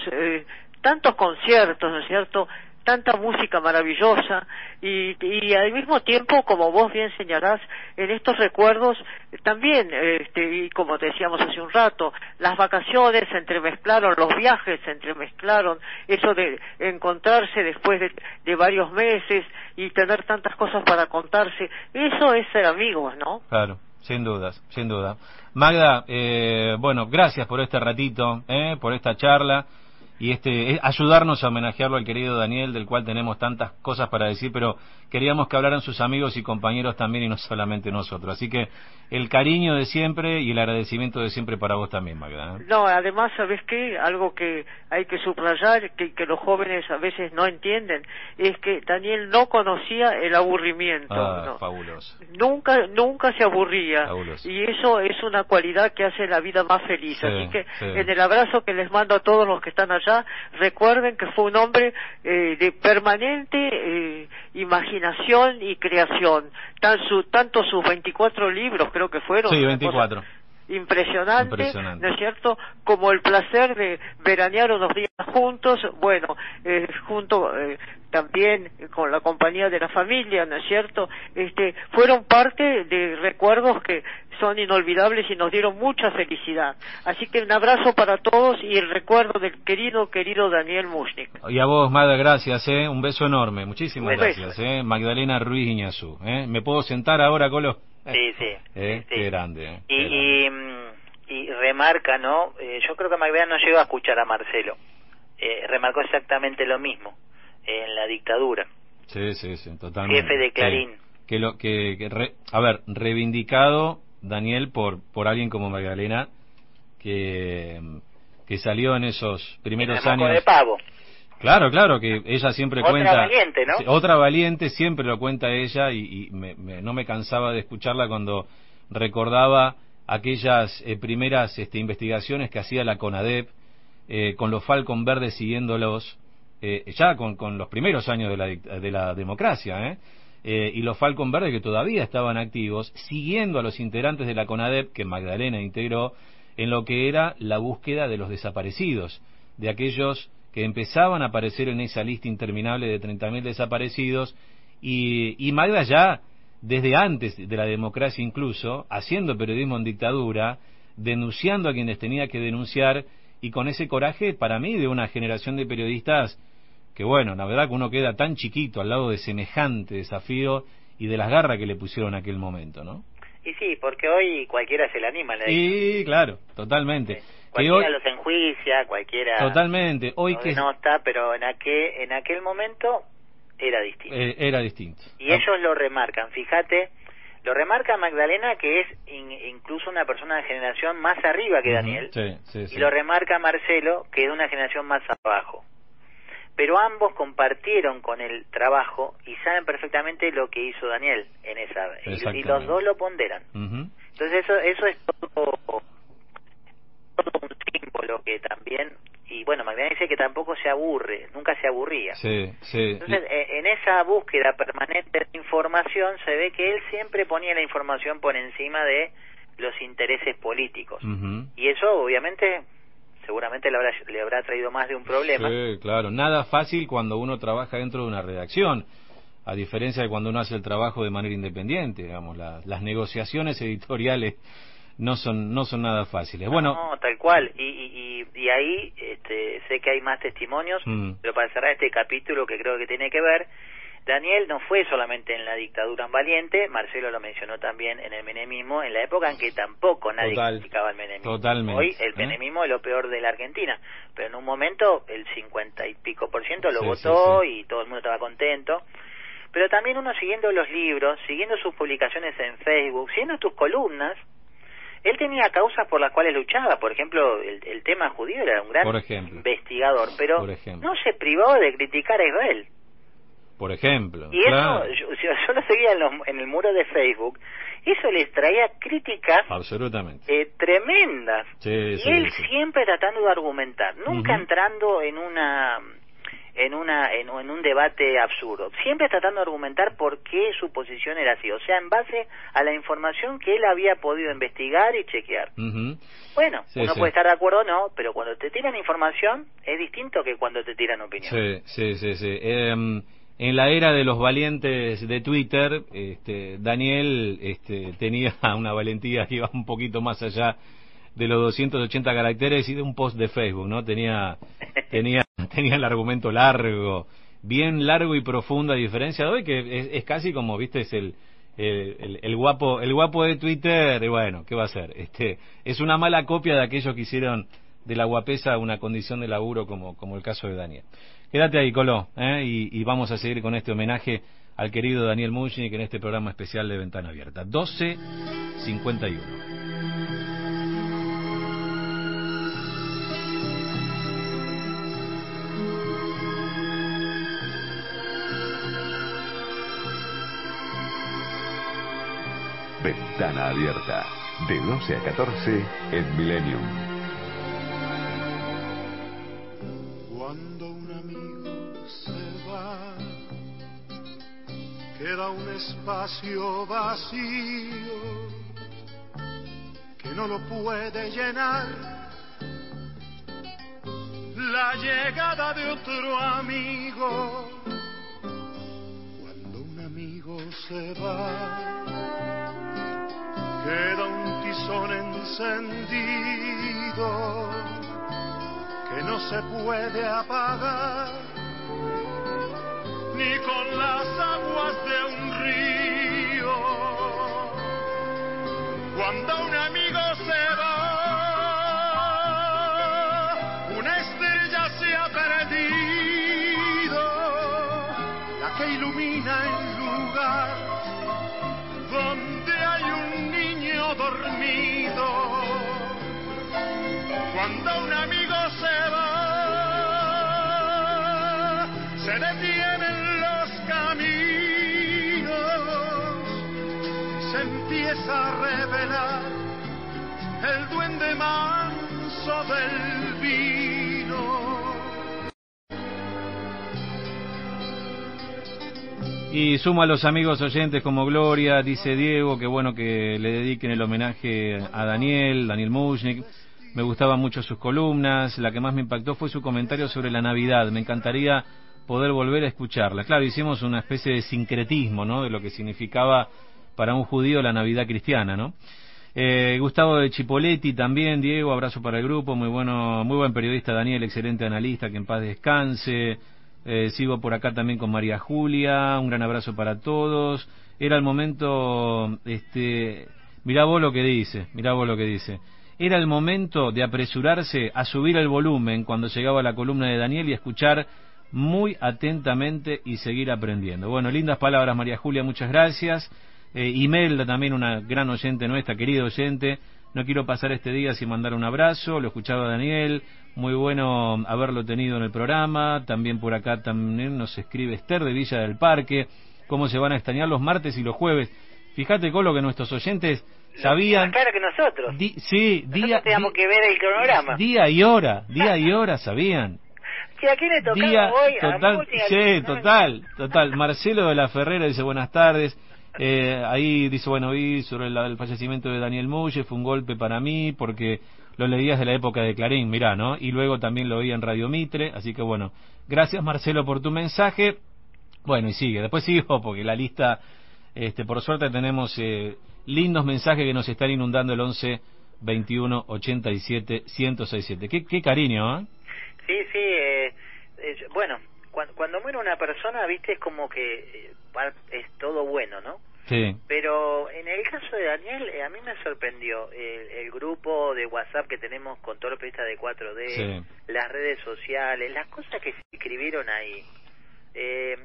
tantos conciertos, ¿no es cierto? Tanta música maravillosa y, y al mismo tiempo, como vos bien señalás, en estos recuerdos también, este, y como decíamos hace un rato, las vacaciones se entremezclaron, los viajes se entremezclaron, eso de encontrarse después de, de varios meses y tener tantas cosas para contarse, eso es ser amigos, ¿no? Claro. Sin dudas, sin duda. Magda, eh, bueno, gracias por este ratito, eh, por esta charla y este ayudarnos a homenajearlo al querido Daniel, del cual tenemos tantas cosas para decir, pero queríamos que hablaran sus amigos y compañeros también y no solamente nosotros. Así que el cariño de siempre y el agradecimiento de siempre para vos también, Magda. ¿eh? No, además, ¿sabes qué? Algo que hay que subrayar, que, que, los jóvenes a veces no entienden, es que Daniel no conocía el aburrimiento. Ah, fabuloso. Nunca, nunca se aburría. Y eso es una cualidad que hace la vida más feliz. Así que en el abrazo que les mando a todos los que están allá, recuerden que fue un hombre eh, de permanente eh, imaginación y creación. Tan su, tanto sus 24 libros, creo que fueron. Sí, 24. Impresionante, ¿no es cierto? Como el placer de veranear unos días juntos, bueno, eh, junto eh, también con la compañía de la familia, ¿no es cierto? Este, fueron parte de recuerdos que son inolvidables y nos dieron mucha felicidad. Así que un abrazo para todos y el recuerdo del querido, querido Daniel Mushnik. Y a vos, Magda, gracias, ¿eh? Un beso enorme. Muchísimas gracias, ¿eh? Magdalena Ruiz Iñazú, ¿eh? ¿Me puedo sentar ahora, Colo? Sí, sí. ¿Eh? Qué grande, ¿eh? Y, y, mm, y, remarca, ¿no? Eh, yo creo que Magdalena no llegó a escuchar a Marcelo. Eh, remarcó exactamente lo mismo en la dictadura. Sí, sí, sí, totalmente. Jefe de Clarín. que lo que, a ver, reivindicado Daniel por por alguien como Magdalena que, que salió en esos primeros Moco años. de pavo. Claro, claro, que ella siempre Otra cuenta. valiente, ¿no? Otra valiente, siempre lo cuenta ella y, y me- me- no me cansaba de escucharla cuando recordaba aquellas eh, primeras este, investigaciones que hacía la CONADEP eh, con los Falcon Verdes siguiéndolos, eh, ya con, con los primeros años de la, de la democracia, ¿eh? Eh, y los Falcon Verdes que todavía estaban activos, siguiendo a los integrantes de la CONADEP que Magdalena integró en lo que era la búsqueda de los desaparecidos, de aquellos que empezaban a aparecer en esa lista interminable de 30.000 desaparecidos, y, y Magda ya, desde antes de la democracia incluso, haciendo periodismo en dictadura, denunciando a quienes tenía que denunciar, y con ese coraje, para mí, de una generación de periodistas que, bueno, la verdad que uno queda tan chiquito al lado de semejante desafío y de las garras que le pusieron en aquel momento, ¿no? Y sí, porque hoy cualquiera se le anima. Le Y claro, totalmente. Cualquiera hoy- los enjuicia, cualquiera totalmente. Hoy que denota, pero en aquel, en aquel momento era distinto. eh, era distinto. y ellos lo remarcan, fíjate, lo remarca Magdalena, que es in- incluso una persona de generación más arriba que Daniel, Sí, sí, sí. y lo remarca Marcelo, que es de una generación más abajo. Pero ambos compartieron con el trabajo y saben perfectamente lo que hizo Daniel en esa y- los dos lo ponderan. Entonces eso eso es todo, todo un símbolo que también y bueno Magdalena dice que tampoco se aburre, nunca se aburría. Sí, sí. Entonces, eh, en esa búsqueda permanente de información se ve que él siempre ponía la información por encima de los intereses políticos. Y eso, obviamente, seguramente le habrá, le habrá traído más de un problema. Sí, claro. Nada fácil cuando uno trabaja dentro de una redacción, a diferencia de cuando uno hace el trabajo de manera independiente. Digamos, la- las negociaciones editoriales no son no son nada fáciles. Bueno, No, tal cual. Y, y, y, y ahí este, sé que hay más testimonios, Mm. pero para cerrar este capítulo que creo que tiene que ver, Daniel no fue solamente en la dictadura en Valiente, Marcelo lo mencionó también en el menemismo, en la época en que tampoco nadie Total. criticaba el menemismo. Totalmente, Hoy el ¿eh? menemismo es lo peor de la Argentina, pero en un momento el 50 y pico por ciento lo Sí, votó sí, y todo el mundo estaba contento. Pero también uno siguiendo los libros, siguiendo sus publicaciones en Facebook, siguiendo tus columnas, él tenía causas por las cuales luchaba. Por ejemplo, el, el tema judío era un gran Por ejemplo. investigador, pero Por ejemplo. no se privó de criticar a Israel. Por ejemplo, Y claro, eso, yo, lo seguía en, los- en el muro de Facebook, eso les traía críticas absolutamente. eh, tremendas. Sí, y sí, él sí. siempre tratando de argumentar, nunca entrando en una en una en, en un debate absurdo, siempre tratando de argumentar por qué su posición era así, o sea, en base a la información que él había podido investigar y chequear. Bueno, Sí, uno sí. puede estar de acuerdo o no, pero cuando te tiran información es distinto que cuando te tiran opinión. Sí, sí, sí, sí. Em, en la era de los valientes de Twitter, este, Daniel este, tenía una valentía que iba un poquito más allá de los 280 caracteres y de un post de Facebook, ¿no? Tenía, tenía, tenía el argumento largo, bien largo y profundo, a diferencia de hoy, que es, es casi como, viste, es el, el, el- el guapo, el guapo de Twitter, y bueno, ¿qué va a ser? Este, es una mala copia de aquellos que hicieron de la guapesa una condición de laburo como, como el caso de Daniel. Quédate ahí, Colo, ¿eh? y, y vamos a seguir con este homenaje al querido Daniel Mushnik en este programa especial de Ventana Abierta. 12.51. Ventana abierta. De 12 a 14 en Millennium. Queda un espacio vacío que no lo puede llenar la llegada de otro amigo. Cuando un amigo se va, queda un tizón encendido que no se puede apagar ni con las aguas de un río. Cuando un amigo se va, una estrella se ha perdido, la que ilumina el lugar donde hay un niño dormido Cuando un amigo se va, se detienen empieza a revelar el duende manso del vino. Y sumo a los amigos oyentes como Gloria, dice Diego, que bueno que le dediquen el homenaje a Daniel, Daniel Mushnik. Me gustaban mucho sus columnas, la que más me impactó fue su comentario sobre la Navidad. Me encantaría poder volver a escucharla. Claro, hicimos una especie de sincretismo, ¿no? De lo que significaba para un judío la Navidad cristiana, ¿no? Eh, Gustavo de Chipoletti también, Diego, abrazo para el grupo, muy bueno, muy buen periodista Daniel, excelente analista, que en paz descanse. Eh, sigo por acá también con María Julia, un gran abrazo para todos. Era el momento, este, mirá vos lo que dice, mirá vos lo que dice. Era el momento de apresurarse a subir el volumen cuando llegaba la columna de Daniel y escuchar muy atentamente y seguir aprendiendo. Bueno, lindas palabras María Julia, muchas gracias. Eh, Imelda también una gran oyente nuestra, querido oyente. No quiero pasar este día sin mandar un abrazo. Lo escuchaba Daniel. Muy bueno haberlo tenido en el programa. También por acá también nos escribe Esther de Villa del Parque. Cómo se van a extrañar los martes y los jueves. Fíjate, con lo que nuestros oyentes sabían. Más claro que nosotros. Di- sí, nosotros día, teníamos que ver el cronograma. día y hora, día y hora sabían. Che, ¿A quién le Día, hoy? A total, Muti, a- sí, total, total. Marcelo de la Ferrera dice buenas tardes. Eh, ahí dice, bueno, vi sobre el fallecimiento de Daniel Mulle, fue un golpe para mí porque lo leías de la época de Clarín, mirá, ¿no? Y luego también lo oí en Radio Mitre, así que bueno, gracias Marcelo por tu mensaje. Bueno, y sigue, después sigo porque la lista, este, por suerte tenemos eh, lindos mensajes que nos están inundando el 11 21 87 1067. Qué, qué cariño, ¿eh? Sí, sí. eh, eh, bueno, cuando, cuando muere una persona, viste, es como que eh, es todo bueno, ¿no? Sí. Pero en el caso de Daniel, eh, a mí me sorprendió el, el grupo de WhatsApp que tenemos con todos los periodistas de 4D, Sí. las redes sociales, las cosas que se escribieron ahí. Eh,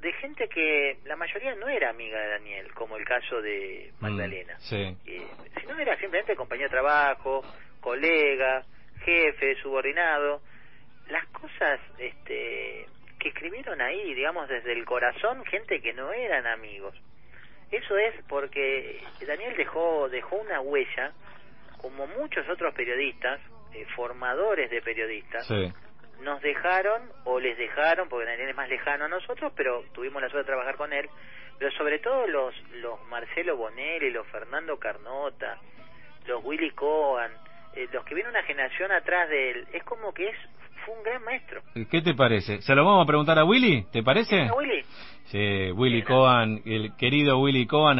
de gente que la mayoría no era amiga de Daniel, como el caso de Magdalena. Mm, sí. Eh, si no era simplemente compañero de trabajo, colega, jefe, subordinado. Las cosas este, que escribieron ahí, digamos, desde el corazón, gente que no eran amigos. Eso es porque Daniel dejó, dejó una huella, como muchos otros periodistas, eh, formadores de periodistas, Sí. nos dejaron o les dejaron, porque Daniel es más lejano a nosotros, pero tuvimos la suerte de trabajar con él, pero sobre todo los, los Marcelo Bonelli, los Fernando Carnota, los Willy Cohen, eh, los que vienen una generación atrás de él, es como que es fue un gran maestro. ¿Qué te parece? ¿Se lo vamos a preguntar a Willy? ¿Te parece? ¿No, Willy? Sí, Willy Cohen, el querido Willy Cohen,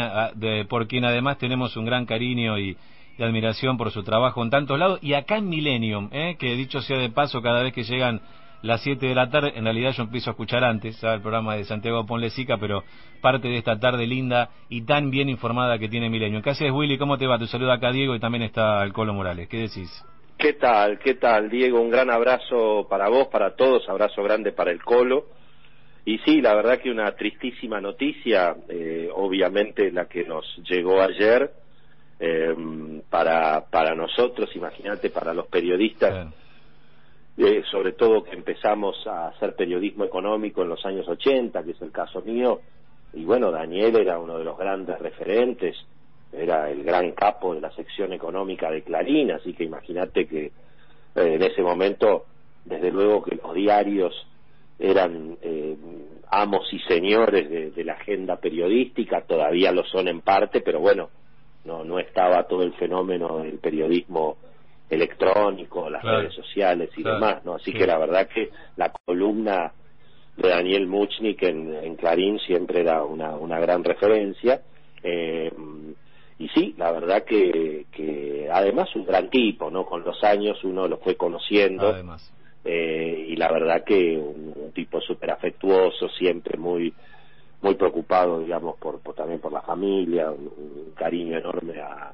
por quien además tenemos un gran cariño y, y admiración por su trabajo en tantos lados. Y acá en Millennium, ¿eh? que dicho sea de paso, cada vez que llegan las 7 de la tarde, en realidad yo empiezo a escuchar antes, ¿sabe? el programa de Santiago Ponlesica, pero parte de esta tarde linda y tan bien informada que tiene Millennium. ¿Qué haces, Willy? ¿Cómo te va? Te saluda acá Diego y también está el Colo Morales. ¿Qué decís? ¿Qué tal? ¿Qué tal, Diego? Un gran abrazo para vos, para todos, abrazo grande para el Colo. Y sí, la verdad que una tristísima noticia, eh, obviamente la que nos llegó ayer, eh, para, para nosotros, imagínate, para los periodistas, eh, sobre todo que empezamos a hacer periodismo económico en los años 80, que es el caso mío, y bueno, Daniel era uno de los grandes referentes, era el gran capo de la sección económica de Clarín, así que imagínate que eh, en ese momento, desde luego que los diarios eran eh, amos y señores de, de la agenda periodística, todavía lo son en parte, pero bueno, no, no estaba todo el fenómeno del periodismo electrónico, las Claro. redes sociales y Claro. demás, ¿no? Así Sí. que la verdad que la columna de Daniel Muchnik en, en Clarín siempre era una, una gran referencia. Eh, y sí, la verdad que, que además un gran tipo, ¿no? Con los años uno lo fue conociendo. Además. Eh, y la verdad que un, un tipo súper afectuoso, siempre muy muy preocupado, digamos, por, por también por la familia, un, un cariño enorme a,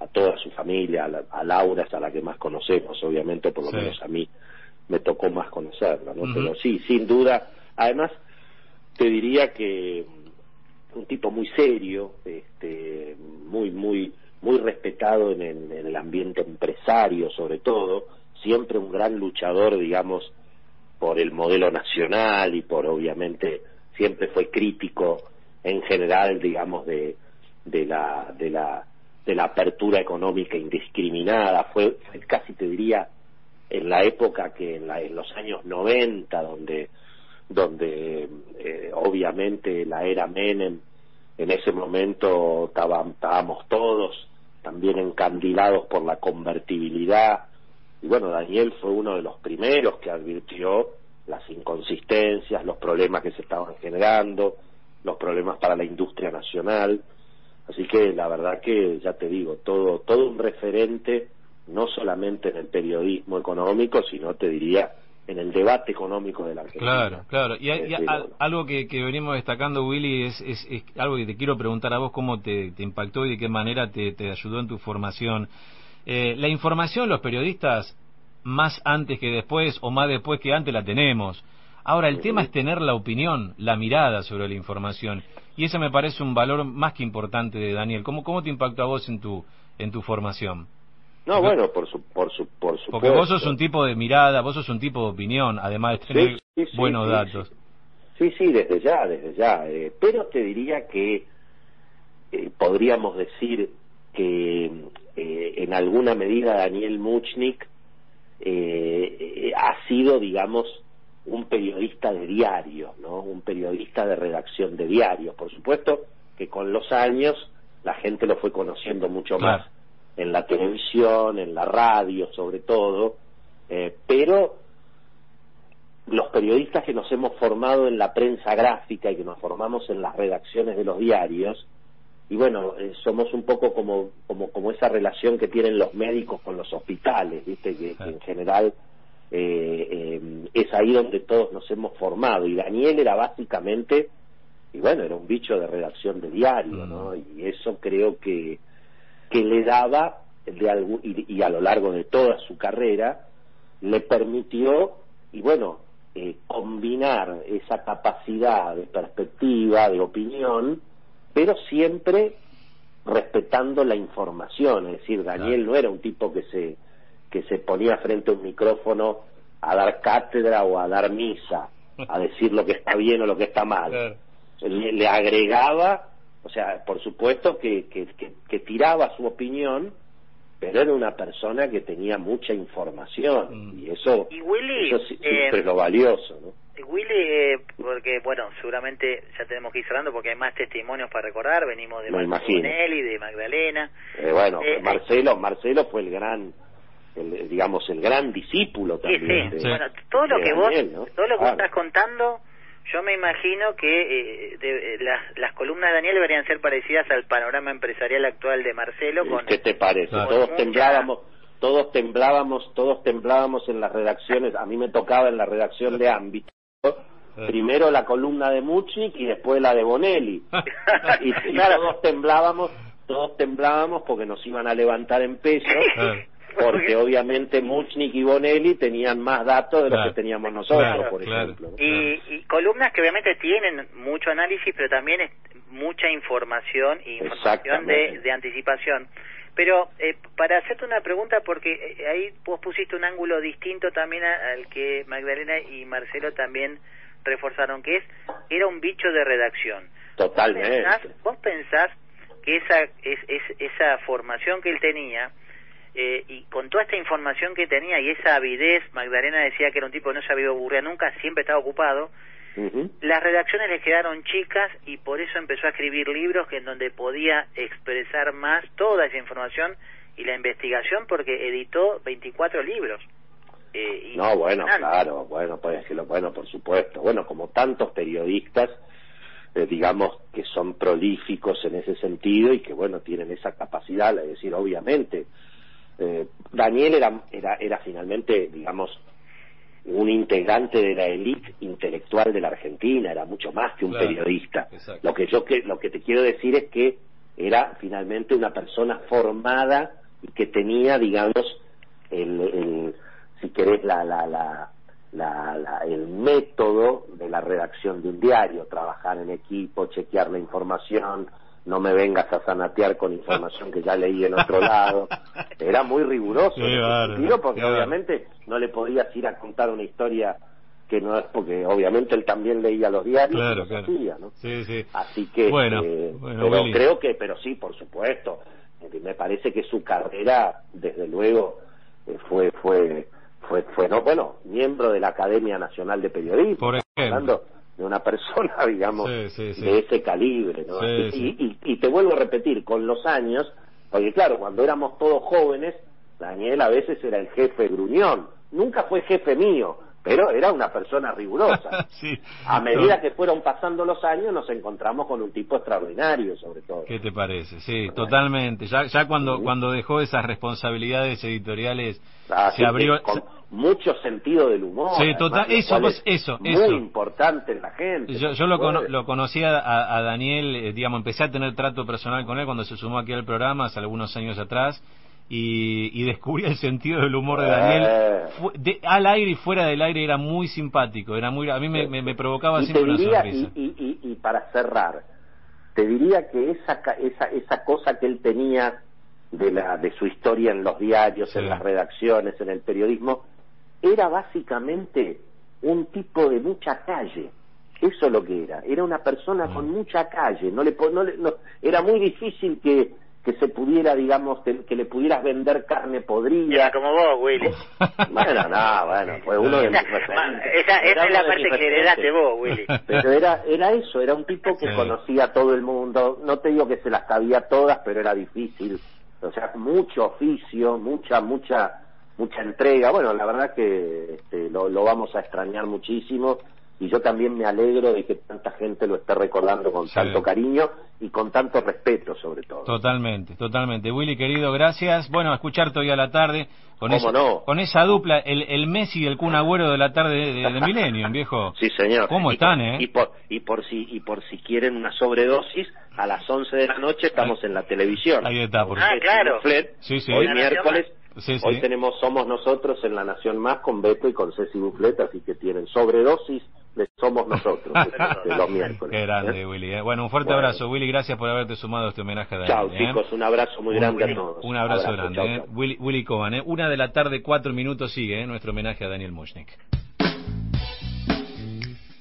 a toda su familia, a, la- a Laura es a la que más conocemos, obviamente, por lo Sí. menos a mí me tocó más conocerla, ¿no? Pero sí, sin duda, además te diría que un tipo muy serio, este, muy, muy, muy respetado en el, ambiente empresario sobre todo, siempre un gran luchador, digamos, por el modelo nacional y por obviamente siempre fue crítico en general, digamos, de, de la de la de la apertura económica indiscriminada, fue, casi te diría en la época que en, la, en los años 90 donde donde eh, obviamente la era Menem en ese momento estábamos todos también encandilados por la convertibilidad. Y bueno, Daniel fue uno de los primeros que advirtió las inconsistencias, los problemas que se estaban generando, los problemas para la industria nacional. Así que la verdad que, ya te digo, todo, todo un referente, no solamente en el periodismo económico, sino te diría en el debate económico de la Argentina. Claro, claro. Y, algo que, venimos destacando, Willy, es, es, algo que te quiero preguntar a vos, cómo te, impactó y de qué manera te, ayudó en tu formación. Eh, la información, los periodistas, más antes que después o más después que antes la tenemos. Ahora, el tema es tener la opinión, la mirada sobre la información. Y eso me parece un valor más que importante de Daniel. ¿Cómo, cómo te impactó a vos en tu, en tu formación? No, bueno, por su, por su, por supuesto. Porque vos sos un tipo de mirada, vos sos un tipo de opinión, además de tener buenos datos. Sí, sí, desde ya, desde ya. Eh, pero te diría que eh, podríamos decir que eh, en alguna medida Daniel Muchnik ha sido, digamos, un periodista de diario, ¿no? Un periodista de redacción de diarios. Por supuesto que con los años la gente lo fue conociendo mucho más en la televisión, en la radio sobre todo, eh, pero los periodistas que nos hemos formado en la prensa gráfica y que nos formamos en las redacciones de los diarios, y bueno, eh, somos un poco como, como, como esa relación que tienen los médicos con los hospitales, ¿viste? Que, en general eh, es ahí donde todos nos hemos formado. Y Daniel era básicamente, y bueno, era un bicho de redacción de diario, ¿no? Mm. Y eso creo que, que le daba, de y, a lo largo de toda su carrera, le permitió, y bueno, eh, combinar esa capacidad de perspectiva, de opinión, pero siempre respetando la información, es decir, Daniel no era un tipo que se que se ponía frente a un micrófono a dar cátedra o a dar misa, a decir lo que está bien o lo que está mal. le agregaba o sea, por supuesto que, que, tiraba su opinión, pero era una persona que tenía mucha información mm. y eso, eso siempre es lo valioso, ¿no? Willy, eh, porque bueno, seguramente ya tenemos que ir cerrando porque hay más testimonios para recordar, venimos de y de Magdalena. Eh, bueno, eh, Marcelo, Marcelo fue el gran, el, digamos, el gran discípulo también. Sí, bueno, todo lo que vos, todo lo que vos estás contando yo me imagino que eh, de, las, las columnas de Daniel deberían ser parecidas al panorama empresarial actual de Marcelo. Con, ¿Qué te parece? Todos temblábamos, todos temblábamos, todos temblábamos en las redacciones. A mí me tocaba en la redacción de Ámbito. Primero la columna de Muchnik y después la de Bonelli. y, todos temblábamos, todos temblábamos porque nos iban a levantar en peso porque obviamente Muchnik y Bonelli tenían más datos de los que teníamos nosotros, por ejemplo. Y, columnas que obviamente tienen mucho análisis, pero también es mucha información y información de, anticipación. Pero eh, para hacerte una pregunta, porque eh, ahí vos pusiste un ángulo distinto también al que Magdalena y Marcelo también reforzaron, que es, era un bicho de redacción. Totalmente. ¿Vos pensás, que esa, es, esa formación que él tenía, eh, y con toda esta información que tenía y esa avidez, Magdalena decía que era un tipo que no se había aburrido nunca, siempre estaba ocupado, las redacciones le quedaron chicas y por eso empezó a escribir libros que en donde podía expresar más toda esa información y la investigación porque editó 24 libros. Eh, no, bueno, claro, bueno, pues decirlo, bueno, por supuesto. Bueno, como tantos periodistas, eh, digamos, que son prolíficos en ese sentido y que, bueno, tienen esa capacidad, es decir, obviamente, eh, Daniel era, era, era finalmente, digamos, un integrante de la élite intelectual de la Argentina, era mucho más que un periodista. Lo que yo que, lo que te quiero decir es que era finalmente una persona formada y que tenía, digamos, el, el si querés, la, la, la, la, el método de la redacción de un diario, trabajar en equipo, chequear la información, no me vengas a zanatear con información que ya leí en otro lado. Era muy riguroso Qué en sentido, porque obviamente no le podías ir a contar una historia que no es porque obviamente él también leía los diarios Claro, claro. hacía, ¿no? Sí, sí. Así que, Bueno, eh, bueno, pero Willy. creo que, pero sí, por supuesto, me parece que su carrera, desde luego, eh, fue, fue, fue, fue, no, bueno, miembro de la Academia Nacional de Periodismo, Por ejemplo. De una persona, digamos, Sí, sí, sí. de ese calibre, y, y- y te vuelvo a repetir, con los años, porque claro, cuando éramos todos jóvenes, Daniel a veces era el jefe gruñón, nunca fue jefe mío, pero era una persona rigurosa. sí. A medida que fueron pasando los años, nos encontramos con un tipo extraordinario, sobre todo. ¿Qué te parece? Sí, totalmente. Ya, ya cuando, Sí. cuando dejó esas responsabilidades editoriales, Así se abrió... con mucho sentido del humor. Sí, total- eso, pues, es eso, muy eso. importante en la gente. Yo, yo lo, cono- lo conocía a, a Daniel, eh, digamos, empecé a tener trato personal con él cuando se sumó aquí al programa hace algunos años atrás y, y descubrí el sentido del humor de Daniel. Eh. De- al aire y fuera del aire era muy simpático, era muy, a mí me, me- me provocaba y siempre una sonrisa. y, y- y- y para cerrar, te diría que esa, esa, esa cosa que él tenía de, la, de su historia en los diarios, Sí. en las redacciones, en el periodismo, era básicamente un tipo de mucha calle. Eso es lo que era. Era una persona Mm. con mucha calle. No le, no le- no- era muy difícil que, que se pudiera, digamos, que, que le pudieras vender carne podrida. Era como vos, Willy. Bueno, no, bueno, fue uno de mis Esa, referentes. esa, Era esa es la parte que heredaste vos, Willy. Pero era, era eso, era un tipo que Sí. conocía a todo el mundo, no te digo que se las sabía todas, pero era difícil, o sea, mucho oficio, mucha, mucha, mucha entrega, bueno, la verdad que este, lo, lo vamos a extrañar muchísimo y yo también me alegro de que tanta gente lo esté recordando con Sí. tanto cariño y con tanto respeto sobre todo. Totalmente, totalmente. Willy, querido, gracias. Bueno, a escucharte hoy a la tarde con, ¿Cómo esa, no? con esa dupla, el, el Messi y el Kun Agüero de la tarde de, de Millennium, viejo. Sí, señor. ¿Cómo Y están, eh? Y por, y por si y por si quieren una sobredosis, a las 11 de la noche estamos en la televisión. Ahí está, por Ah, claro. Sí, sí. Hoy miércoles, Sí, sí. hoy tenemos Somos Nosotros en La Nación Más con Beto y con Ceci Bufflet, así que tienen sobredosis de Somos Nosotros de los miércoles. Qué grande, ¿eh? Willy. eh. Bueno, un fuerte Bueno. abrazo, Willy. Gracias por haberte sumado a este homenaje a Daniel. Chao, eh. chicos, un abrazo muy Un- grande a todos. Un abrazo, grande. chao, eh. chao. Willy, Willy Coban, eh. Una de la tarde, cuatro minutos sigue eh, nuestro homenaje a Daniel Mushnik.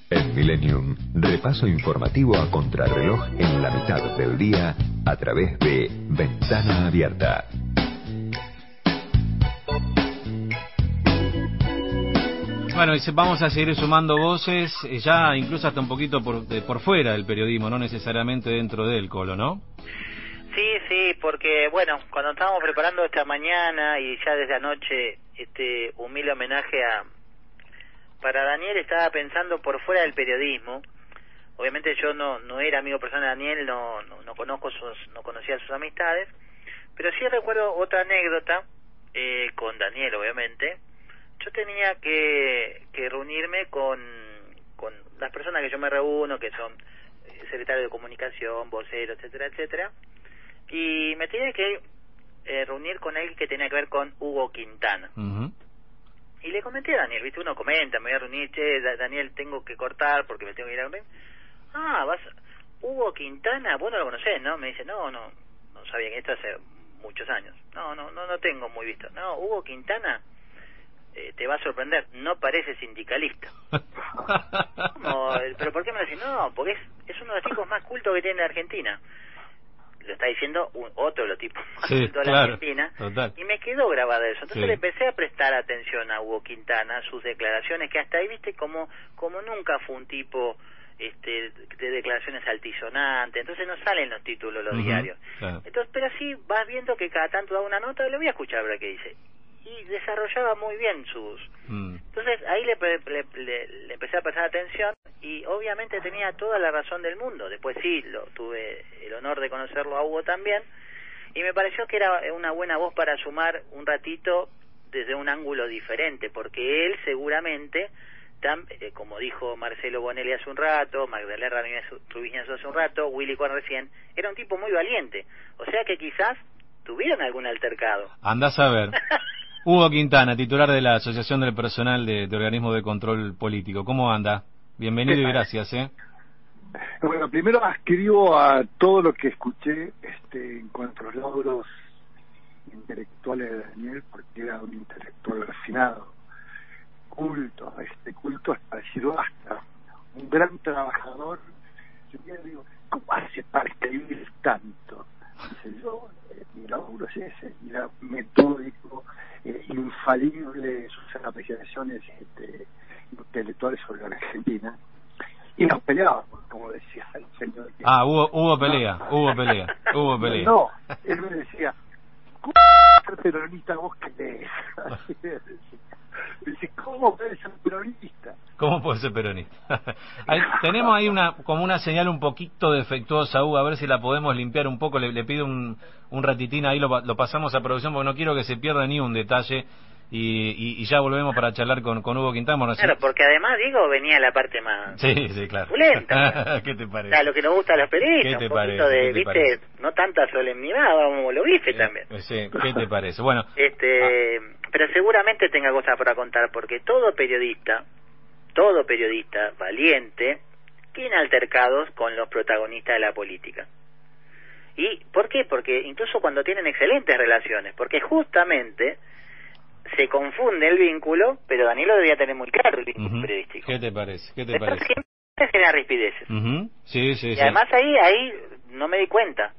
En Millennium, repaso informativo a contrarreloj en la mitad del día a través de Ventana Abierta. Bueno, y vamos a seguir sumando voces, eh, ya incluso hasta un poquito por, de- por fuera del periodismo, no necesariamente dentro del colo, ¿no? Sí, sí, porque bueno, cuando estábamos preparando esta mañana y ya desde anoche este humilde homenaje a para Daniel estaba pensando por fuera del periodismo. Obviamente yo no no era amigo personal de Daniel, no no, no conozco sus no conocía sus amistades, pero sí recuerdo otra anécdota eh, con Daniel, obviamente. Yo tenía que, que reunirme con, con las personas que yo me reúno, que son eh, secretarios de comunicación, voceros, etcétera, etcétera y me tenía que eh, reunir con alguien que tenía que ver con Hugo Quintana. Y le comenté a Daniel, viste, uno comenta, me voy a reunir, che, Da- Daniel, tengo que cortar porque me tengo que ir a reunir. Ah, vas, Hugo Quintana, vos no lo conocés, ¿no? Me dice, no, no, no sabía que esto hace muchos años. No, no, no, no tengo muy visto. No, Hugo Quintana eh, te va a sorprender, no parece sindicalista. ¿Cómo? ¿Pero por qué me lo decís? No, porque es, es uno de los tipos más cultos que tiene Argentina. Lo está diciendo un, otro de los tipos más Sí, cultos de la Argentina. total. Y me quedó grabado eso. Entonces Sí. le empecé a prestar atención a Hugo Quintana, a sus declaraciones, que hasta ahí, viste, como, como nunca fue un tipo este, de declaraciones altisonantes. Entonces no salen los títulos los diarios. claro. Entonces, pero así vas viendo que cada tanto da una nota, le voy a escuchar a ver qué dice. Y desarrollaba muy bien sus, Mm. entonces ahí le, le, le- le empecé a prestar atención y obviamente tenía toda la razón del mundo. Después sí, lo, tuve el honor de conocerlo a Hugo también y me pareció que era una buena voz para sumar un ratito desde un ángulo diferente, porque él seguramente, tam- eh, como dijo Marcelo Bonelli hace un rato, Magdalena Ramírez Trubiñazo hace un rato, Willy Juan recién, era un tipo muy valiente. O sea que quizás tuvieron algún altercado. Andás a ver. Hugo Quintana, titular de la Asociación del Personal de, de Organismos de Control Político. ¿Cómo anda? Bienvenido ¿Qué y gracias, ¿eh? Bueno, primero ascribo a todo lo que escuché este, en cuanto a los logros intelectuales de Daniel, porque era un intelectual refinado, culto, este culto hasta decir basta, un gran trabajador. Yo digo, ¿cómo hace para escribir tanto? Dice, yo, mi logro es ese, era metódico, eh, infalible sus apreciaciones este, intelectuales sobre la Argentina y nos peleábamos, como decía el señor. que- Ah, hubo, hubo pelea, hubo pelea, hubo pelea. No, él me decía, ¿cómo peronista vos que lees? Así. Me ¿cómo puedes ser peronista? ¿Cómo puede ser peronista? Tenemos ahí una como una señal un poquito defectuosa, Hugo, a ver si la podemos limpiar un poco. Le, pido un, un ratitín ahí, lo pasamos a producción porque no quiero que se pierda ni un detalle. Y, y, y ya volvemos para charlar con, con Hugo Quintana. Bueno, Claro, porque además, digo, venía la parte más... Sí, sí, claro. ¿Qué te O parece? sea, lo que nos gusta a los ¿Qué periodistas, te un poquito parece? de, ¿Qué te viste, parece? no tanta solemnidad, vamos, lo viste también. Eh, sí, ¿Qué te parece? Bueno, Este, pero seguramente tenga cosas para contar, porque todo periodista, todo periodista valiente, tiene altercados con los protagonistas de la política. ¿Y por qué? Porque incluso cuando tienen excelentes relaciones, porque justamente se confunde el vínculo, pero Danilo debía tener muy claro el vínculo ujú. periodístico. ¿qué te parece? ¿Qué te Después parece? siempre genera rispideces. Ujú. Sí, sí, Y sí. además ahí, ahí no me di cuenta.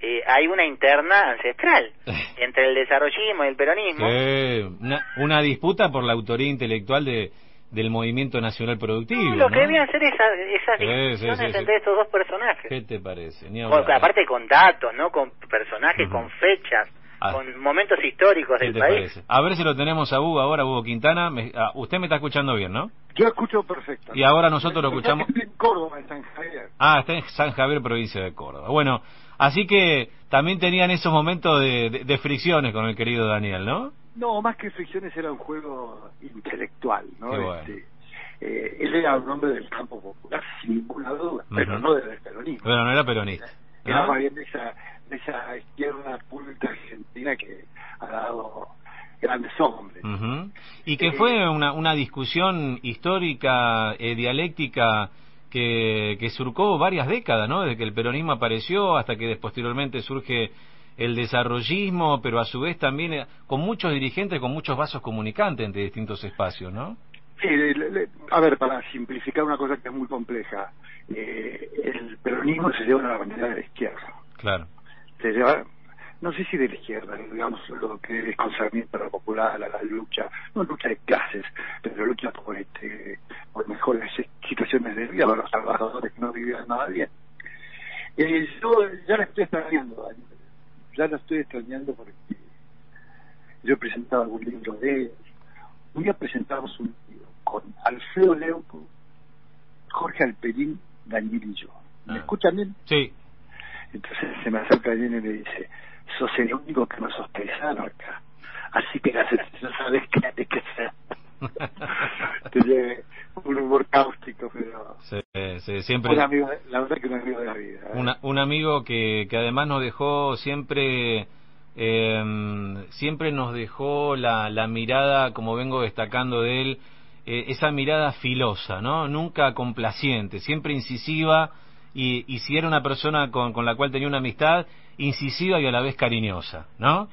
Eh, hay una interna ancestral entre el desarrollismo y el peronismo. Sí, una, una disputa por la autoría intelectual de, del movimiento nacional productivo. lo que ¿no? debían ser esa- esas Sí, discusiones entre estos dos personajes. ¿Qué te parece? Ni hablar, ¿eh? aparte con datos, ¿no? Con personajes, con fechas, Ah. con momentos históricos ¿Qué del país. parece? A ver si lo tenemos a Hugo ahora, Hugo Quintana. Me- ah, usted me está escuchando bien, ¿no? Yo escucho perfecto. Y ahora nosotros lo escuchamos. estoy en Córdoba, en San Javier. Ah, está en San Javier, provincia de Córdoba. Bueno, así que también tenían esos momentos de, de- de fricciones con el querido Daniel, ¿no? No, más que fricciones era un juego intelectual, ¿no? Qué bueno. Este, eh, él era un hombre del campo popular, sin ninguna duda, pero no del peronismo. Bueno, no era peronista. Era ¿no? más bien de esa, de esa izquierda culta argentina que ha dado grandes hombres. Y que Eh, fue una, una discusión histórica, eh, dialéctica, que, que surcó varias décadas, ¿no? Desde que el peronismo apareció hasta que posteriormente surge el desarrollismo, pero a su vez también eh, con muchos dirigentes, con muchos vasos comunicantes entre distintos espacios, ¿no? Sí, le- le- le- a ver, para simplificar una cosa que es muy compleja, eh, el peronismo se lleva a la bandera de la izquierda. Claro. Se lleva, no sé si de la izquierda, digamos, lo que es concerniente a lo popular, a la lucha, no lucha de clases, pero lucha por, este, por mejores situaciones de vida para los trabajadores que no vivían nada bien. Eh, yo ya la estoy extrañando, Daniel. ya la estoy extrañando porque yo he presentado algún libro de él. Un día presentamos un libro con Alfredo Leuco, Jorge Alperín, Daniel y yo. ¿Me Ah. escuchan bien? Sí. Entonces se me acerca Daniel y me dice, sos el único que nos sos paisano acá. Así que no sabes qué qué ser. Tiene un humor cáustico, pero Sí, sí, siempre. un amigo, la verdad que un amigo de la vida. ¿eh? Una- un amigo que, que además nos dejó siempre eh, siempre nos dejó la, la mirada como vengo destacando de él eh, esa mirada filosa no nunca complaciente siempre incisiva y, y si era una persona con, con la cual tenía una amistad incisiva y a la vez cariñosa no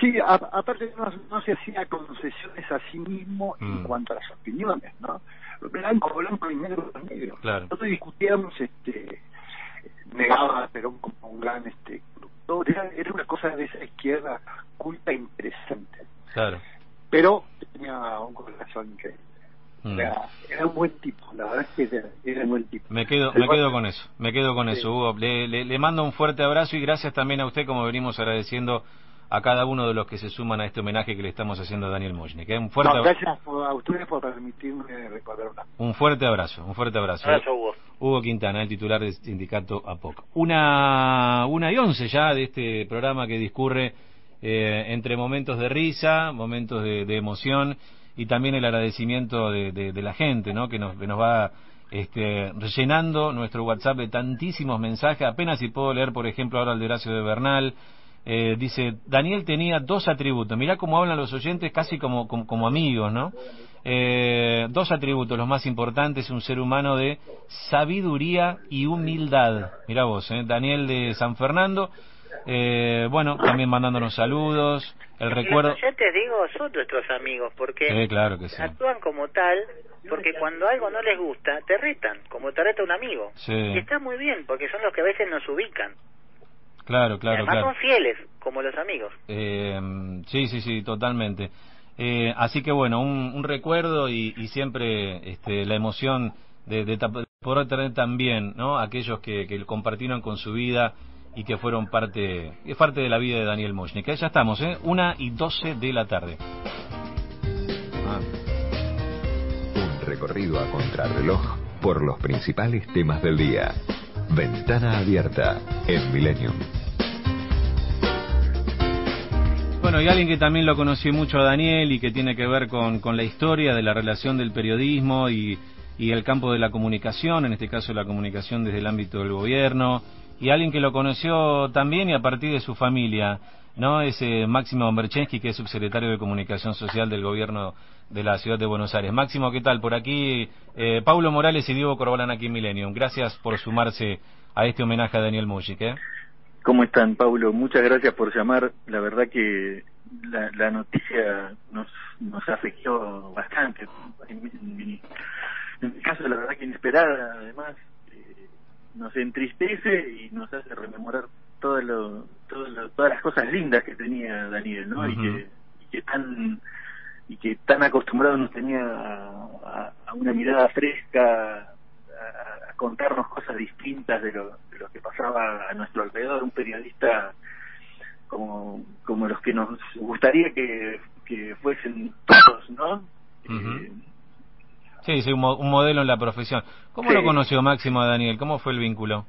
Sí, a- aparte no, no se hacía concesiones a sí mismo en Mm. cuanto a las opiniones, ¿no? Blanco, blanco y negro, negro. Claro. Nosotros discutíamos, este, negaba a Perón como un gran este, conductor, era, era una cosa de esa izquierda culta e interesante, claro pero tenía un corazón increíble. Mm. Era, era un buen tipo, la verdad es que era, era un buen tipo. Me quedo, me cual- quedo con eso, me quedo con Sí. eso, Hugo. Le, le- le mando un fuerte abrazo y gracias también a usted, como venimos agradeciendo a cada uno de los que se suman a este homenaje que le estamos haciendo a Daniel Mushnik. ¿eh? Un, fuerte, No, gracias a ustedes por permitirme recordar una. un fuerte abrazo, un fuerte abrazo. Abrazo, Hugo. Hugo Quintana, el titular del sindicato APOC. Una, una y once ya de este programa que discurre eh, entre momentos de risa, momentos de, de emoción y también el agradecimiento de, de- la gente, ¿no? Que nos, que nos va este, rellenando nuestro WhatsApp de tantísimos mensajes. Apenas si puedo leer, por ejemplo, ahora el de Horacio de Bernal. Eh, dice, Daniel tenía dos atributos. Mirá cómo hablan los oyentes casi como, amigos, ¿no? Eh, dos atributos, los más importantes, un ser humano de sabiduría y humildad. Mira vos, eh, Daniel de San Fernando. Eh, bueno, también mandándonos saludos. El recuerdo. Ya te digo, son nuestros amigos, porque claro que sí. actúan como tal, porque cuando algo no les gusta, te retan, como te reta un amigo. Sí. Y está muy bien, porque son los que a veces nos ubican. Claro, claro, Además claro. son fieles, como los amigos. Eh, sí, sí, sí, totalmente. Eh, así que bueno, un, un recuerdo y, y siempre este, la emoción de, de tap- poder tener también ¿no? aquellos que, que compartieron con su vida y que fueron parte, es parte de la vida de Daniel Mushnik. Ya estamos, ¿eh? Una y doce de la tarde. Ah. Un recorrido a contrarreloj por los principales temas del día. Ventana abierta en Millennium. Bueno, y alguien que también lo conoció mucho a Daniel y que tiene que ver con, con la historia de la relación del periodismo y, y el campo de la comunicación, en este caso la comunicación desde el ámbito del gobierno, y alguien que lo conoció también y a partir de su familia, ¿no? Es eh, Máximo Merchensky, que es subsecretario de Comunicación Social del gobierno de la ciudad de Buenos Aires. Máximo, ¿qué tal? Por aquí, eh, Paulo Morales y Diego Corbalán aquí en Millennium. Gracias por sumarse a este homenaje a Daniel Mujic, ¿eh? ¿Cómo están, Paulo? Muchas gracias por llamar. La verdad que la, la noticia nos, nos afectó bastante. En mi, en mi- caso, la verdad que inesperada, además, nos entristece y nos hace rememorar todo lo, todo lo- todas las cosas lindas que tenía Daniel, ¿no? y, que, y que tan y que tan acostumbrado nos tenía a, una mirada fresca, a, a contarnos cosas distintas de lo, de lo que pasaba a nuestro alrededor, un periodista como, como los que nos gustaría que, que fuesen todos, ¿no? Eh, Sí, sí, un, mo- un modelo en la profesión. ¿Cómo Sí. lo conoció Máximo a Daniel? ¿Cómo fue el vínculo?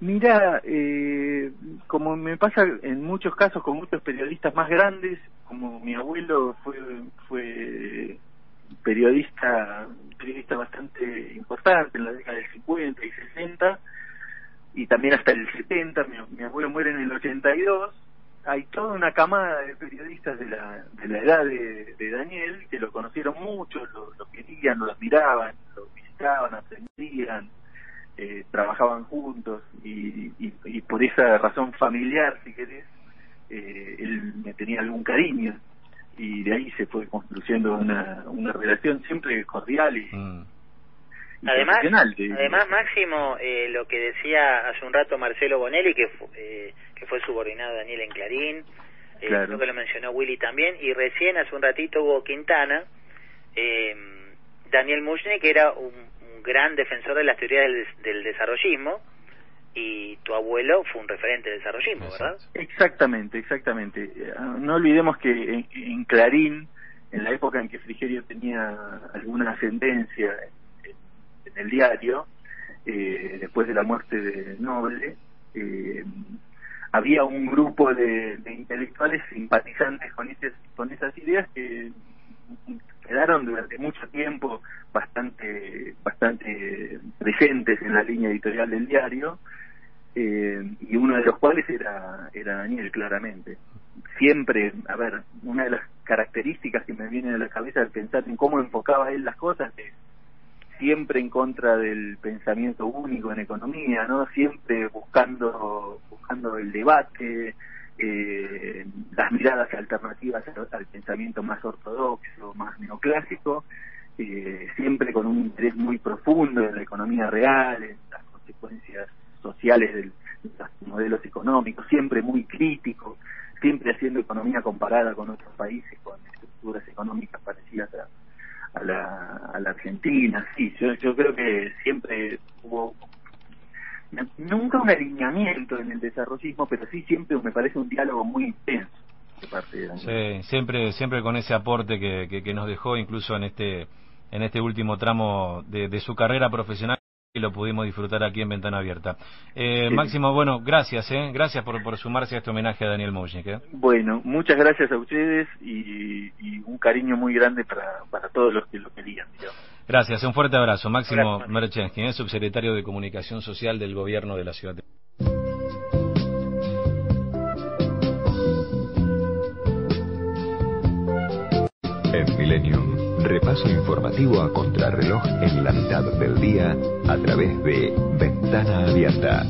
Mira, eh, como me pasa en muchos casos con muchos periodistas más grandes, como mi abuelo fue fue periodista periodista bastante importante en la década del 50 y 60 y también hasta el 70, mi, mi abuelo muere en el 82, hay toda una camada de periodistas de la, de la edad de, de Daniel que lo conocieron mucho, lo, lo querían, lo admiraban, lo visitaban, aprendían, eh, trabajaban juntos y, y, y por esa razón familiar, si querés, eh, él me tenía algún cariño y de ahí se fue construyendo una, una relación siempre cordial y, Mm. Además, además Máximo, eh, lo que decía hace un rato Marcelo Bonelli, que, eh, que fue subordinado a Daniel en Clarín, eh, Claro. creo que lo mencionó Willy también, y recién hace un ratito hubo Quintana, eh, Daniel Mushne, que era un, un gran defensor de las teorías del, des- del desarrollismo, y tu abuelo fue un referente del desarrollismo, ¿verdad? Exactamente, exactamente. Eh, No olvidemos que en, en Clarín, en la época en que Frigerio tenía alguna ascendencia en, en el diario, eh, después de la muerte de Noble, eh, había un grupo de, intelectuales simpatizantes con, ese, con esas ideas que quedaron durante mucho tiempo bastante bastante presentes en la línea editorial del diario eh, y uno de los cuales era era Daniel claramente. Siempre a ver una de las características que me viene a la cabeza al pensar en cómo enfocaba él las cosas es siempre en contra del pensamiento único en economía no siempre buscando buscando el debate eh, las miradas alternativas al, pensamiento más ortodoxo más neoclásico eh, siempre con un interés muy profundo en la economía real en las consecuencias sociales del- de los modelos económicos siempre muy crítico siempre haciendo economía comparada con otros países con estructuras económicas parecidas a, a la, a la Argentina. Sí, yo, yo creo que siempre hubo nunca un alineamiento en el desarrollismo, pero sí siempre me parece un diálogo muy intenso de parte. Sí, siempre, siempre con ese aporte que, que, que nos dejó incluso en este, en este último tramo de, de su carrera profesional y lo pudimos disfrutar aquí en Ventana Abierta. Eh, Sí. Máximo, bueno, gracias, eh, gracias por, por sumarse a este homenaje a Daniel Mojnik. Eh. Bueno, muchas gracias a ustedes y, y un cariño muy grande para, para todos los que lo querían. digamos. Gracias, un fuerte abrazo. Máximo Abrazo. Merchensky, eh, subsecretario de Comunicación Social del Gobierno de la Ciudad de En Millennium Repaso informativo a contrarreloj en la mitad del día a través de Ventana Abierta.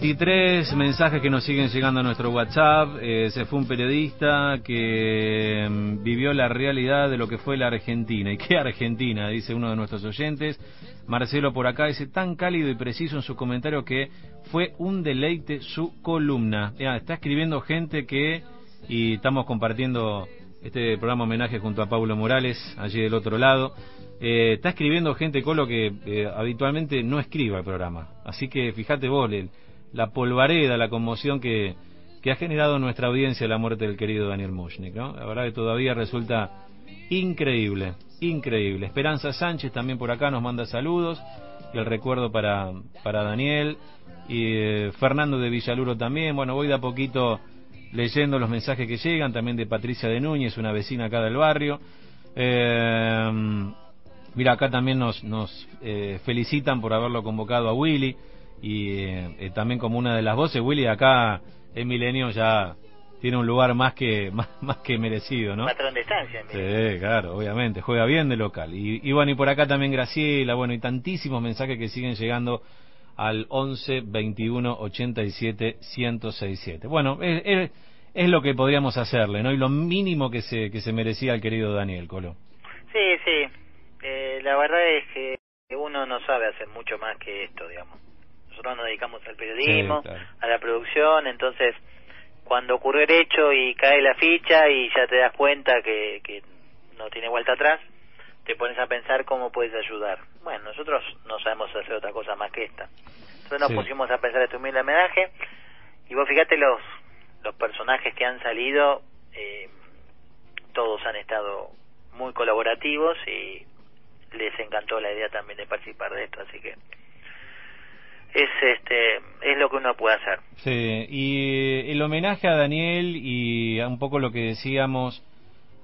23 mensajes que nos siguen llegando a nuestro WhatsApp. Eh, se fue un periodista que mm, vivió la realidad de lo que fue la Argentina. ¿Y qué Argentina? Dice uno de nuestros oyentes. Marcelo por acá dice tan cálido y preciso en su comentario que fue un deleite su columna. está escribiendo gente que, y estamos compartiendo este programa homenaje junto a Pablo Morales, allí del otro lado. Eh, está escribiendo gente Colo que eh, habitualmente no escriba el programa. Así que fíjate vos, la polvareda, la conmoción que, que ha generado nuestra audiencia la muerte del querido Daniel Mushnik, ¿no? La verdad que todavía resulta increíble, increíble. Esperanza Sánchez también por acá nos manda saludos y el recuerdo para, para Daniel y eh, Fernando de Villaluro también. Bueno, voy de a poquito leyendo los mensajes que llegan, también de Patricia de Núñez, una vecina acá del barrio. Eh, Mira, acá también nos, nos eh, felicitan por haberlo convocado a Willy y eh, eh, también como una de las voces, Willy acá en Milenio ya tiene un lugar más que más, que merecido, ¿no? Patrón de estancia. Sí, claro, obviamente, juega bien de local. Y, y, bueno, y por acá también Graciela, bueno, y tantísimos mensajes que siguen llegando al 11 21 87 1067. Bueno, es, es, es, lo que podríamos hacerle, ¿no? Y lo mínimo que se, que se merecía el querido Daniel Colo. Sí, sí, eh, la verdad es que uno no sabe hacer mucho más que esto, digamos. Nosotros nos dedicamos al periodismo, a la producción, entonces cuando ocurre el hecho y cae la ficha y ya te das cuenta que, que no tiene vuelta atrás, te pones a pensar cómo puedes ayudar. Bueno, nosotros no sabemos hacer otra cosa más que esta. Entonces nos pusimos a pensar este humilde homenaje y vos fíjate los, los personajes que han salido, eh, todos han estado muy colaborativos y les encantó la idea también de participar de esto, así que es este es lo que uno puede hacer. Sí, y el homenaje a Daniel y a un poco lo que decíamos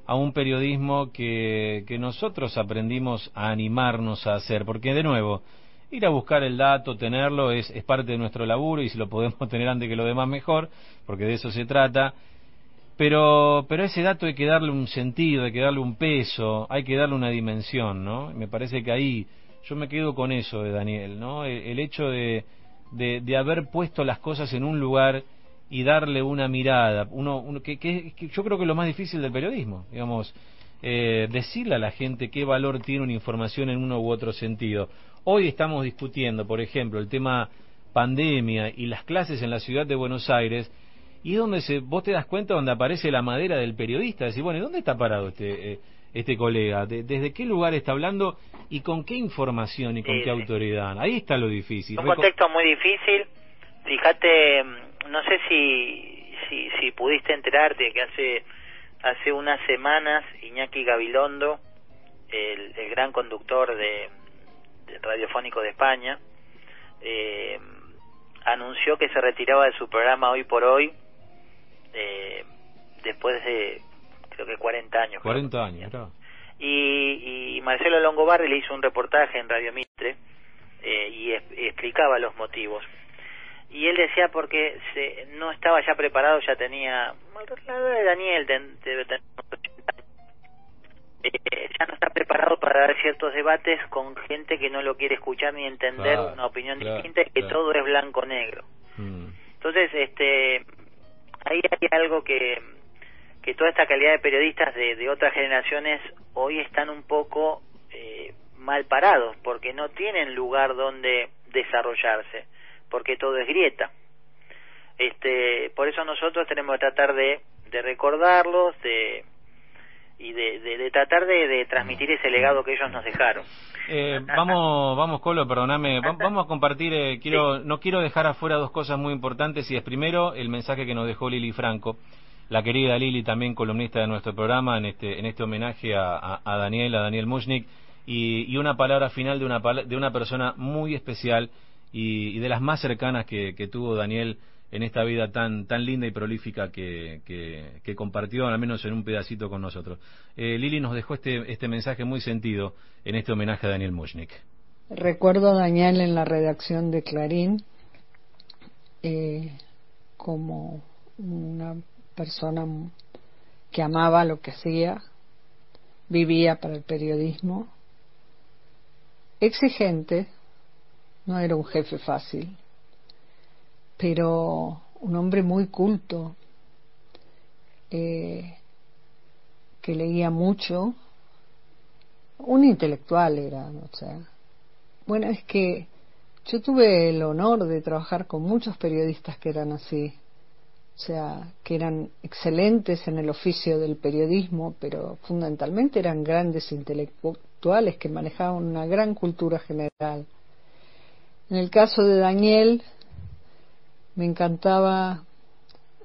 a un periodismo que, que nosotros aprendimos a animarnos a hacer, porque de nuevo, ir a buscar el dato, tenerlo, es, es parte de nuestro laburo y si lo podemos tener antes que lo demás mejor, porque de eso se trata pero, pero ese dato hay que darle un sentido, hay que darle un peso, hay que darle una dimensión, ¿no? Me parece que ahí yo me quedo con eso de Daniel, ¿no? El, hecho de, de, haber puesto las cosas en un lugar y darle una mirada, uno, que, que, yo creo que es lo más difícil del periodismo, digamos, eh, decirle a la gente qué valor tiene una información en uno u otro sentido. Hoy estamos discutiendo, por ejemplo, el tema pandemia y las clases en la ciudad de Buenos Aires, y donde se, vos te das cuenta donde aparece la madera del periodista, decir, bueno, ¿y dónde está parado este eh, este colega? ¿Desde qué lugar está hablando y con qué información y con qué autoridad? Ahí está lo difícil. Un contexto muy difícil. Fíjate, mm, no sé si, si, si pudiste enterarte que hace hace unas semanas Iñaki Gabilondo, el, el gran conductor de, radiofónico de España, eh, anunció que se retiraba de su programa Hoy por Hoy eh, después de creo que 40 años. 40 años, claro. Y, y Marcelo Longobardi le hizo un reportaje en Radio Mitre eh, y, explicaba los motivos. Y él decía porque se, no estaba ya preparado, ya tenía, la de Daniel debe tener eh, ya no está preparado para dar ciertos debates con gente que no lo quiere escuchar ni entender una opinión distinta y que todo es blanco-negro. Mm. Entonces, este, ahí hay algo que, que toda esta calidad de periodistas de, de otras generaciones hoy están un poco eh, mal parados porque no tienen lugar donde desarrollarse porque todo es grieta. Este por eso nosotros tenemos que tratar de, de recordarlos de y de, de, tratar de, de, transmitir ese legado que ellos nos dejaron. Eh, vamos, vamos Colo, perdóname, vamos a compartir, eh, quiero, no quiero dejar afuera dos cosas muy importantes y es primero el mensaje que nos dejó Lili Franco, la querida Lili, también columnista de nuestro programa en este, en este homenaje a, a, Daniel, a Daniel Mushnik, y, una palabra final de una, de una persona muy especial y, de las más cercanas que, tuvo Daniel en esta vida tan tan linda y prolífica que, que, compartió, al menos en un pedacito con nosotros. Eh, Lili nos dejó este, este mensaje muy sentido en este homenaje a Daniel Mushnik. Recuerdo a Daniel en la redacción de Clarín eh, como una persona que amaba lo que hacía, vivía para el periodismo, exigente, no era un jefe fácil, pero un hombre muy culto, eh, que leía mucho, un intelectual era, o sea. Bueno, es que yo tuve el honor de trabajar con muchos periodistas que eran así, o sea, que eran excelentes en el oficio del periodismo, pero fundamentalmente eran grandes intelectuales que manejaban una gran cultura general. En el caso de Daniel, me encantaba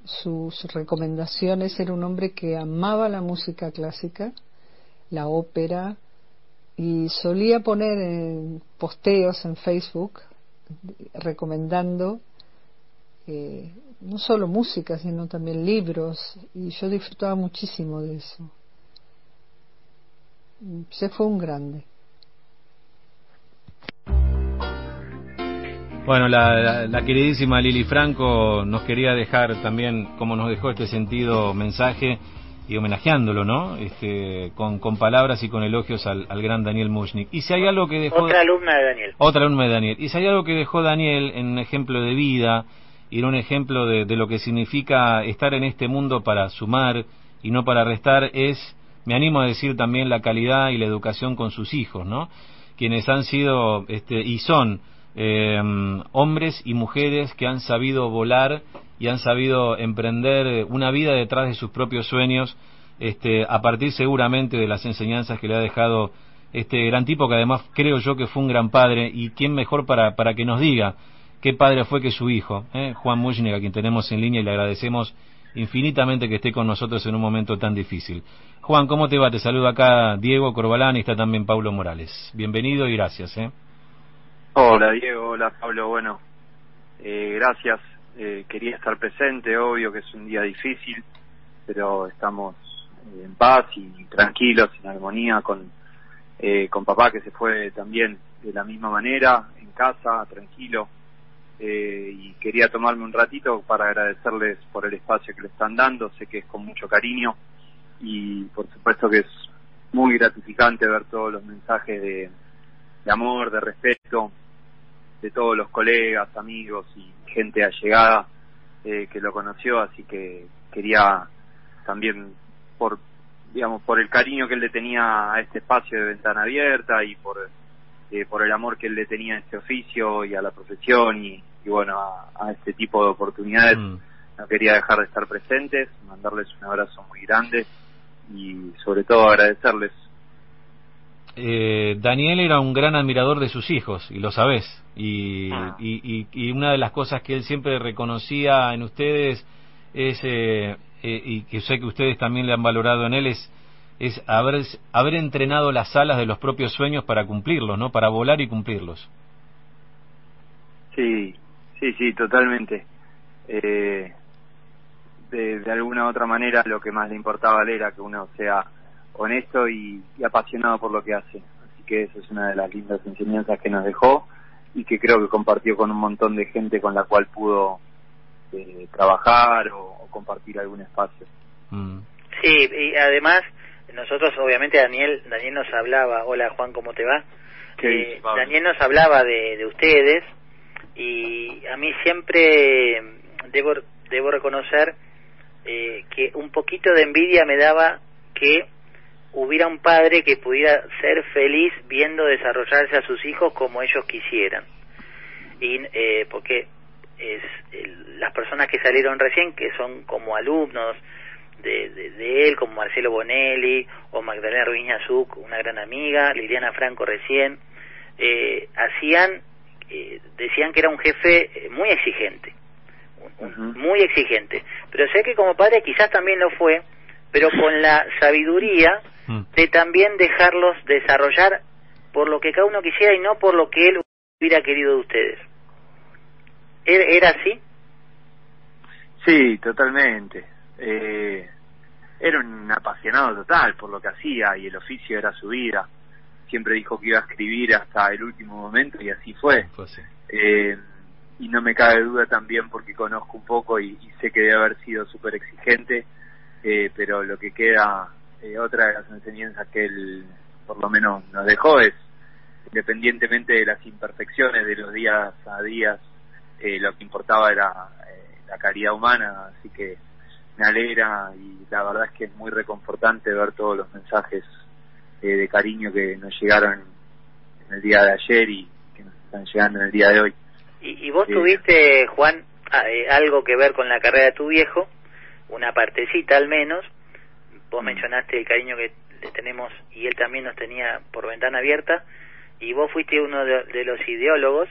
sus recomendaciones. Era un hombre que amaba la música clásica, la ópera, y solía poner en posteos en Facebook recomendando eh, no solo música, sino también libros, y yo disfrutaba muchísimo de eso. Se fue un grande. Bueno, la, queridísima Lili Franco nos quería dejar también, como nos dejó este sentido mensaje y homenajeándolo, ¿no? Este, con, con palabras y con elogios al, gran Daniel Mushnik. Y si hay algo que dejó... Otra alumna de Daniel. Otra alumna de Daniel. Y si hay algo que dejó Daniel en un ejemplo de vida y en un ejemplo de, de lo que significa estar en este mundo para sumar y no para restar, es, me animo a decir también, la calidad y la educación con sus hijos, ¿no? Quienes han sido este, y son eh, hombres y mujeres que han sabido volar y han sabido emprender una vida detrás de sus propios sueños, este, a partir seguramente de las enseñanzas que le ha dejado este gran tipo, que además creo yo que fue un gran padre, y quién mejor para, para que nos diga qué padre fue que su hijo, eh, Juan Mushnik, a quien tenemos en línea y le agradecemos infinitamente que esté con nosotros en un momento tan difícil. Juan, ¿cómo te va? Te saludo acá Diego Corbalán y está también Pablo Morales. Bienvenido y gracias. ¿eh? Hola Diego, hola Pablo, bueno, eh, gracias. Eh, quería estar presente, obvio que es un día difícil, pero estamos en paz y tranquilos, en armonía con, eh, con papá que se fue también de la misma manera, en casa, tranquilo. Eh, y quería tomarme un ratito para agradecerles por el espacio que le están dando, sé que es con mucho cariño y por supuesto que es muy gratificante ver todos los mensajes de, amor, de respeto, de todos los colegas, amigos y gente allegada eh, que lo conoció, así que quería también por digamos por el cariño que él le tenía a este espacio de ventana abierta y por eh, por el amor que él le tenía a este oficio y a la profesión y, bueno a, este tipo de oportunidades mm. no quería dejar de estar presentes mandarles un abrazo muy grande y sobre todo agradecerles eh, Daniel era un gran admirador de sus hijos, y lo sabés. Y, ah. y, una de las cosas que él siempre reconocía en ustedes es, eh, eh, y que sé que ustedes también le han valorado en él, es, es haber, haber entrenado las alas de los propios sueños para cumplirlos, ¿no? Para volar y cumplirlos. Sí, sí, sí, totalmente. Eh, de, de alguna u otra manera lo que más le importaba era que uno sea honesto y, apasionado por lo que hace. Así que eso es una de las lindas enseñanzas que nos dejó y que creo que compartió con un montón de gente con la cual pudo eh, trabajar o, compartir algún espacio. Mm. Sí, y además nosotros obviamente Daniel Daniel nos hablaba, hola Juan, ¿cómo te va? Eh, Daniel nos hablaba de, de ustedes y a mí siempre debo debo reconocer eh, que un poquito de envidia me daba que hubiera un padre que pudiera ser feliz viendo desarrollarse a sus hijos como ellos quisieran. Y eh, porque es las personas que salieron recién, que son como alumnos de, de, él, como Marcelo Bonelli o Magdalena Ruiz Azuk, una gran amiga, Liliana Franco recién, eh, hacían, eh, decían que era un jefe eh, muy exigente, muy exigente. Pero sé que como padre quizás también lo fue, pero con la sabiduría Mm. de también dejarlos desarrollar por lo que cada uno quisiera y no por lo que él hubiera querido de ustedes. ¿Era era así? Sí, totalmente. Eh, era un apasionado total por lo que hacía y el oficio era su vida. Siempre dijo que iba a escribir hasta el último momento y así fue. Eh, y no me cabe duda también porque conozco un poco y, y sé que debe haber sido súper exigente, eh, pero lo que queda, eh, otra de las enseñanzas que él por lo menos nos dejó es, independientemente de las imperfecciones de los días a días, eh, lo que importaba era eh, la caridad humana, así que me alegra y la verdad es que es muy reconfortante ver todos los mensajes eh, de cariño que nos llegaron en el día de ayer y que nos están llegando en el día de hoy. ¿Y, y vos tuviste, Juan, eh, algo que ver con la carrera de tu viejo? Una partecita al menos. Vos mencionaste el cariño que le tenemos y él también nos tenía por ventana abierta. Y vos fuiste uno de, de los ideólogos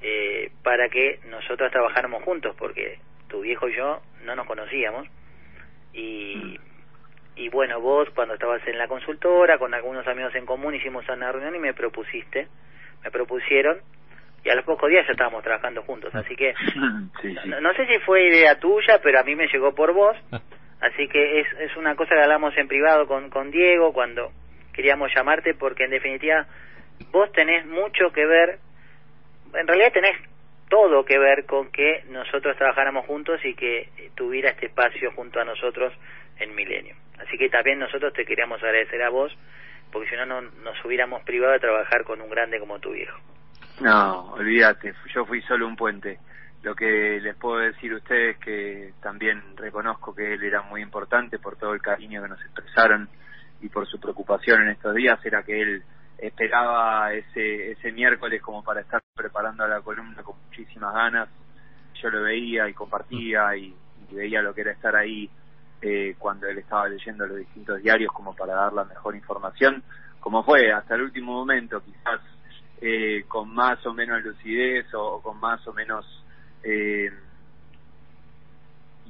eh, para que nosotros trabajáramos juntos, porque tu viejo y yo no nos conocíamos. Y, y bueno, vos cuando estabas en la consultora, con algunos amigos en común, hicimos una reunión y me propusiste, me propusieron, y a los pocos días ya estábamos trabajando juntos. Así que sí, sí. no, no sé si fue idea tuya, pero a mí me llegó por vos. Así que es, es una cosa que hablamos en privado con, con Diego cuando queríamos llamarte, porque en definitiva vos tenés mucho que ver, en realidad tenés todo que ver con que nosotros trabajáramos juntos y que tuviera este espacio junto a nosotros en Milenio. Así que también nosotros te queríamos agradecer a vos, porque si no, no nos hubiéramos privado de trabajar con un grande como tu viejo. No, olvídate, yo fui solo un puente. Lo que les puedo decir a ustedes que también reconozco que él era muy importante por todo el cariño que nos expresaron y por su preocupación en estos días era que él esperaba ese ese miércoles como para estar preparando la columna con muchísimas ganas. Yo lo veía y compartía y, y veía lo que era estar ahí eh, cuando él estaba leyendo los distintos diarios como para dar la mejor información, como fue hasta el último momento, quizás eh, con más o menos lucidez o, con más o menos eh,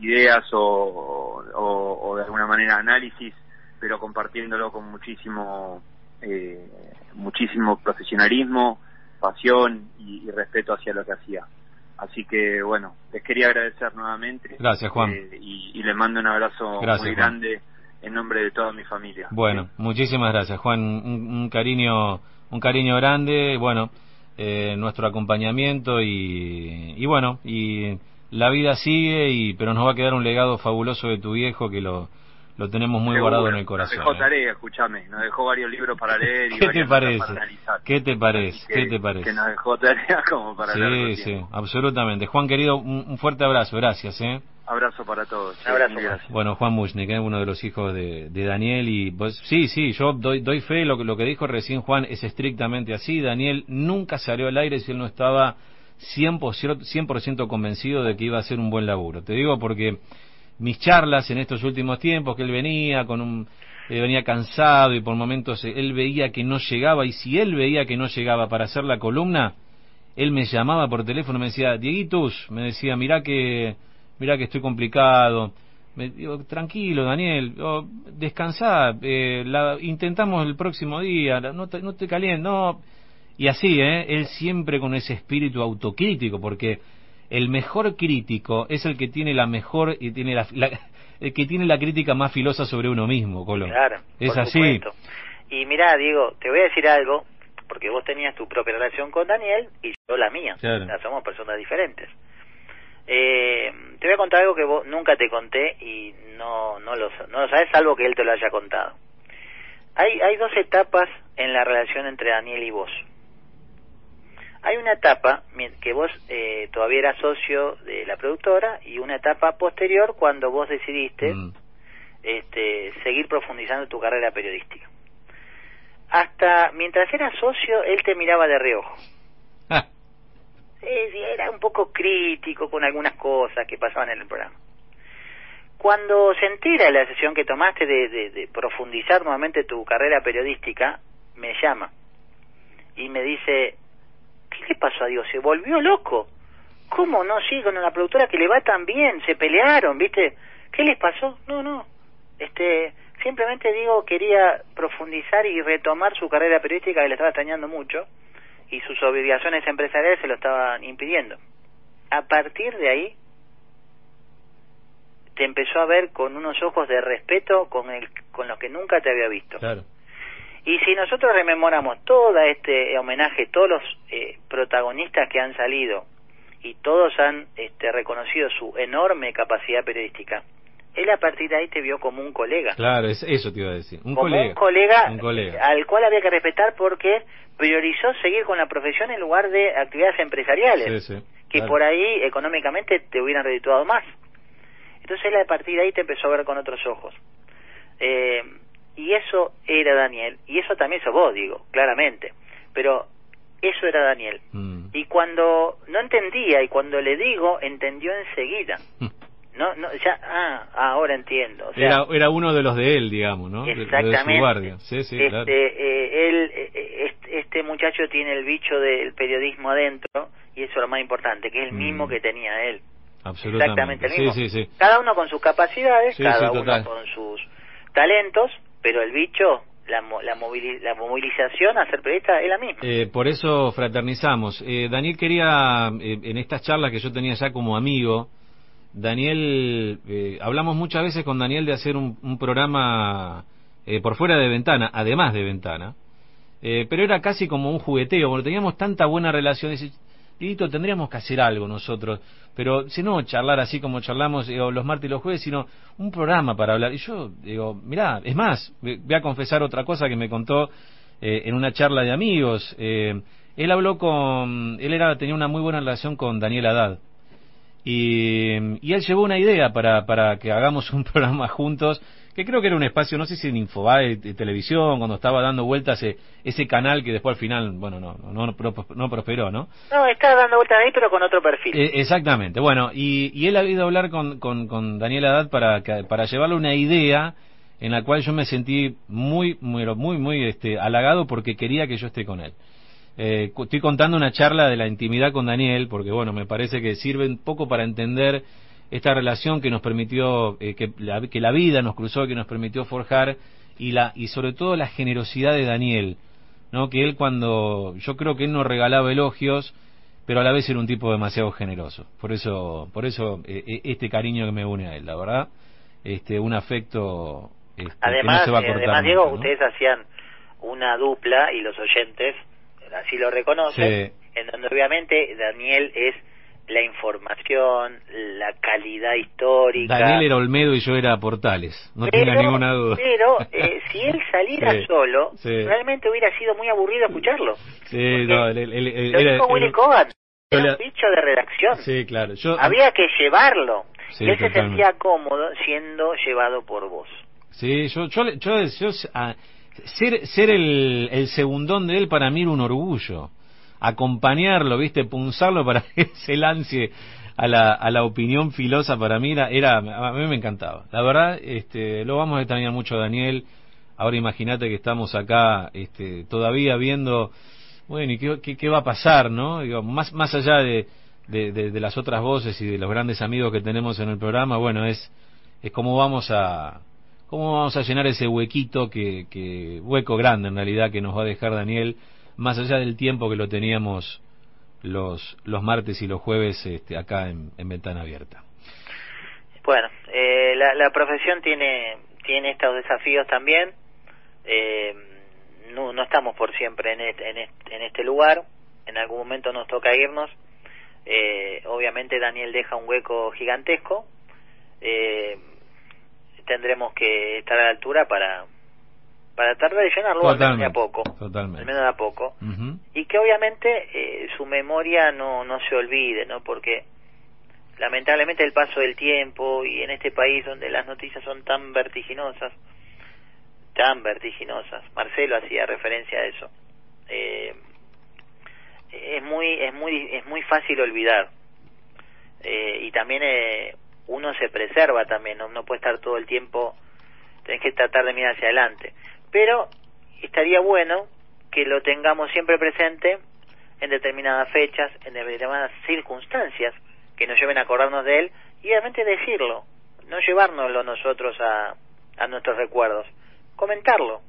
ideas o, o de alguna manera análisis, pero compartiéndolo con muchísimo eh, muchísimo profesionalismo, pasión y, y respeto hacia lo que hacía. Así que bueno, les quería agradecer nuevamente. Gracias, Juan. eh, y, y les mando un abrazo Gracias, muy Juan. grande en nombre de toda mi familia. Bueno, muchísimas gracias, Juan. Un, un cariño, un cariño grande. Bueno, eh, nuestro acompañamiento y, y bueno, y la vida sigue y pero nos va a quedar un legado fabuloso de tu viejo que lo lo tenemos muy Seguro. guardado en el corazón. Nos dejó ¿eh? tarea, escúchame, nos dejó varios libros para leer y ¿Qué te parece? para analizar. ¿Qué te parece? Que- ¿Qué te parece? Que nos dejó tarea como para Sí, tiempo. sí, absolutamente. Juan querido, un, un fuerte abrazo, gracias, ¿eh? Abrazo para todos. Un abrazo, gracias. Bueno, Juan Mushnik, ¿eh? uno de los hijos de, de Daniel y pues sí, sí, yo doy, doy fe, lo, que- lo que dijo recién Juan es estrictamente así. Daniel nunca salió al aire si él no estaba 100%, 100 convencido de que iba a hacer un buen laburo. Te digo porque mis charlas en estos últimos tiempos, que él venía con un eh, venía cansado y por momentos eh, él veía que no llegaba y si él veía que no llegaba para hacer la columna, él me llamaba por teléfono me decía, Dieguitus, me decía, mirá que, mirá que estoy complicado. Me digo, tranquilo, Daniel, oh, descansá, eh, la, intentamos el próximo día, no te, no te calientes, no. Y así, ¿eh? Él siempre con ese espíritu autocrítico, porque el mejor crítico es el que tiene la mejor y tiene la, la- el que tiene la crítica más filosa sobre uno mismo, Colón. Claro, es por así. supuesto. Y mirá, Diego, te voy a decir algo, porque vos tenías tu propia relación con Daniel y yo la mía. Claro. O sea, somos personas diferentes. Eh, te voy a contar algo que vos nunca te conté y no no lo, no lo sabes, salvo que él te lo haya contado. Hay, hay dos etapas en la relación entre Daniel y vos. Hay una etapa que vos eh, todavía eras socio de la productora y una etapa posterior cuando vos decidiste Mm. este, seguir profundizando tu carrera periodística. Hasta mientras eras socio, él te miraba de reojo. Ah, era un poco crítico con algunas cosas que pasaban en el programa. Cuando se entera la decisión que tomaste de, de- de profundizar nuevamente tu carrera periodística, me llama y me dice, ¿qué le pasó a Dios? ¿Se volvió loco? ¿Cómo no? Sí, con una productora que le va tan bien, se pelearon, ¿viste? ¿Qué les pasó? No, no. Este, simplemente digo, quería profundizar y retomar su carrera periodística que le estaba extrañando mucho y sus obligaciones empresariales se lo estaban impidiendo. A partir de ahí, te empezó a ver con unos ojos de respeto con, el, con los que nunca te había visto. Claro. Y si nosotros rememoramos todo este homenaje, todos los eh, protagonistas que han salido y todos han este, reconocido su enorme capacidad periodística, él a partir de ahí te vio como un colega. Claro, es, eso te iba a decir. Un como colega. un colega, Un colega. al cual había que respetar porque priorizó seguir con la profesión en lugar de actividades empresariales, Sí, sí, que claro. por ahí económicamente te hubieran redituado más. Entonces él a partir de ahí te empezó a ver con otros ojos. Eh, y eso era Daniel, y eso también sos vos, digo, claramente. Pero eso era Daniel. Mm. Y cuando no entendía, y cuando le digo, entendió enseguida. No, no, ya, ah, ahora entiendo. O sea, Era, era uno de los de él, digamos, ¿no? De- De, Exactamente. su guardia. Sí, sí, este, claro. eh, él, eh, este, este muchacho tiene el bicho del periodismo adentro, y eso es lo más importante, que es el mismo Mm. que tenía él. Absolutamente. Exactamente el sí, mismo. sí, sí. Cada uno con sus capacidades, Sí, cada sí, uno con sus talentos, pero el bicho, la, la, movili- la movilización a ser periodista es la misma. Eh, por eso fraternizamos. Eh, Daniel quería, eh, en estas charlas que yo tenía ya como amigo, Daniel, eh, hablamos muchas veces con Daniel de hacer un, un programa eh, por fuera de ventana, además de ventana, eh, pero era casi como un jugueteo, porque teníamos tanta buena relación, dice, Dieguito, tendríamos que hacer algo nosotros, pero si no charlar así como charlamos los martes y los jueves, sino un programa para hablar. Y yo digo, mirá, es más, voy a confesar otra cosa que me contó eh, en una charla de amigos. Eh, él habló con, él era tenía una muy buena relación con Daniel Haddad. Y, y él llevó una idea para, para que hagamos un programa juntos, que creo que era un espacio, no sé si en Infobae, de televisión, cuando estaba dando vueltas ese, ese canal que después al final, bueno, no, no, no, pro- no prosperó, ¿no? No, está dando vueltas ahí, pero con otro perfil. Eh, exactamente. Bueno, y, y él ha ido a hablar con, con, con Daniel Haddad para, para llevarle una idea en la cual yo me sentí muy, muy, muy, muy este, halagado porque quería que yo esté con él. Eh, estoy contando una charla de la intimidad con Daniel porque, bueno, me parece que sirve un poco para entender esta relación que nos permitió, eh, que, la, que la vida nos cruzó, que nos permitió forjar y, la, y sobre todo la generosidad de Daniel. ¿no? que él cuando yo creo que él nos regalaba elogios pero a la vez era un tipo demasiado generoso por eso por eso eh, eh, este cariño que me une a él la verdad este un afecto este, Además, que no se va a eh, cortar además Diego, ustedes hacían una dupla y los oyentes así lo reconocen, en donde obviamente Daniel es la información, la calidad histórica. Daniel era Olmedo y yo era Portales no pero, tenga ninguna duda Pero eh, si él saliera Sí, solo, sí. realmente hubiera sido muy aburrido escucharlo. sí no él- él- él- Lo era- dijo Willy Cogan, yo era un bicho de redacción. sí claro yo Había que llevarlo. Sí, él se totalmente. sentía cómodo siendo llevado por vos. Sí, yo, yo, yo, yo- ah, ser, ser el, el segundón de él para mí era un orgullo. Acompañarlo, viste, punzarlo para que se lance a la, a la opinión filosa para mí era, era, a mí me encantaba. La verdad, este, lo vamos a extrañar mucho Daniel. Ahora imagínate que estamos acá, este, todavía viendo, bueno, ¿y qué, qué, va a pasar, no? Digo, más, más allá de- de las otras voces y de los grandes amigos que tenemos en el programa, bueno, es, es cómo vamos a, cómo vamos a llenar ese huequito que, que hueco grande en realidad que nos va a dejar Daniel más allá del tiempo que lo teníamos los los martes y los jueves este, acá en, en ventana abierta Bueno, eh, la, la profesión tiene tiene estos desafíos también. Eh, no, no estamos por siempre en este, en, en este lugar. En algún momento nos toca irnos. Eh, obviamente Daniel deja un hueco gigantesco. Eh, tendremos que estar a la altura para para tratar de llenarlo al menos de a poco. Al totalmente menos de a poco. Y que obviamente eh, su memoria no no se olvide no porque lamentablemente el paso del tiempo y en este país donde las noticias son tan vertiginosas tan vertiginosas Marcelo hacía referencia a eso eh, es muy es muy es muy fácil olvidar. Eh, y también eh, uno se preserva también no no puede estar todo el tiempo tenés que tratar de mirar hacia adelante pero estaría bueno que lo tengamos siempre presente en determinadas fechas, en determinadas circunstancias que nos lleven a acordarnos de él y obviamente decirlo, no llevárnoslo nosotros a, a nuestros recuerdos, comentarlo.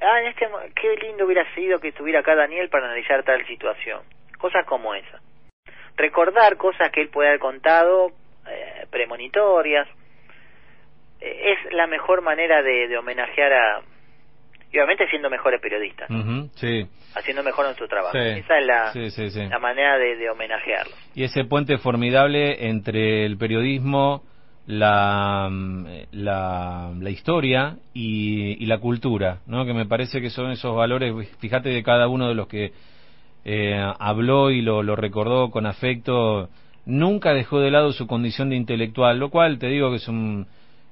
Ah, en este, qué lindo hubiera sido que estuviera acá Daniel para analizar tal situación. Cosas como esa. Recordar cosas que él puede haber contado, eh, premonitorias. Eh, es la mejor manera de homenajear a, y obviamente siendo mejores periodistas, sí. haciendo mejor nuestro trabajo. Sí. Esa es la, Sí, manera de, de homenajearlo. Y ese puente formidable entre el periodismo, la, mm, la, la historia y, y la cultura, ¿no? Que me parece que son esos valores, fíjate de cada uno de los que eh, habló y lo, lo recordó con afecto, nunca dejó de lado su condición de intelectual, lo cual te digo que es un,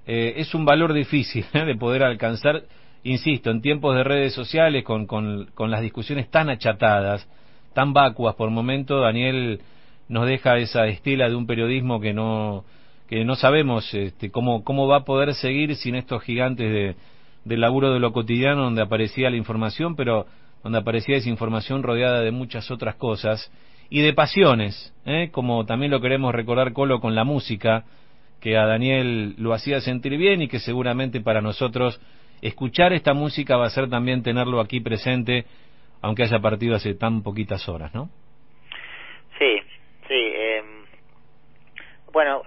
eh, es un valor difícil ¿eh? de poder alcanzar, insisto, en tiempos de redes sociales, con, con, con las discusiones tan achatadas, tan vacuas por momento, Daniel nos deja esa estela de un periodismo que no que no sabemos este, cómo cómo va a poder seguir sin estos gigantes de del laburo de lo cotidiano donde aparecía la información, pero donde aparecía esa información rodeada de muchas otras cosas y de pasiones, ¿eh? como también lo queremos recordar Colo con la música, que a Daniel lo hacía sentir bien y que seguramente para nosotros escuchar esta música va a ser también tenerlo aquí presente, aunque haya partido hace tan poquitas horas, ¿no? Sí, sí. eh, bueno,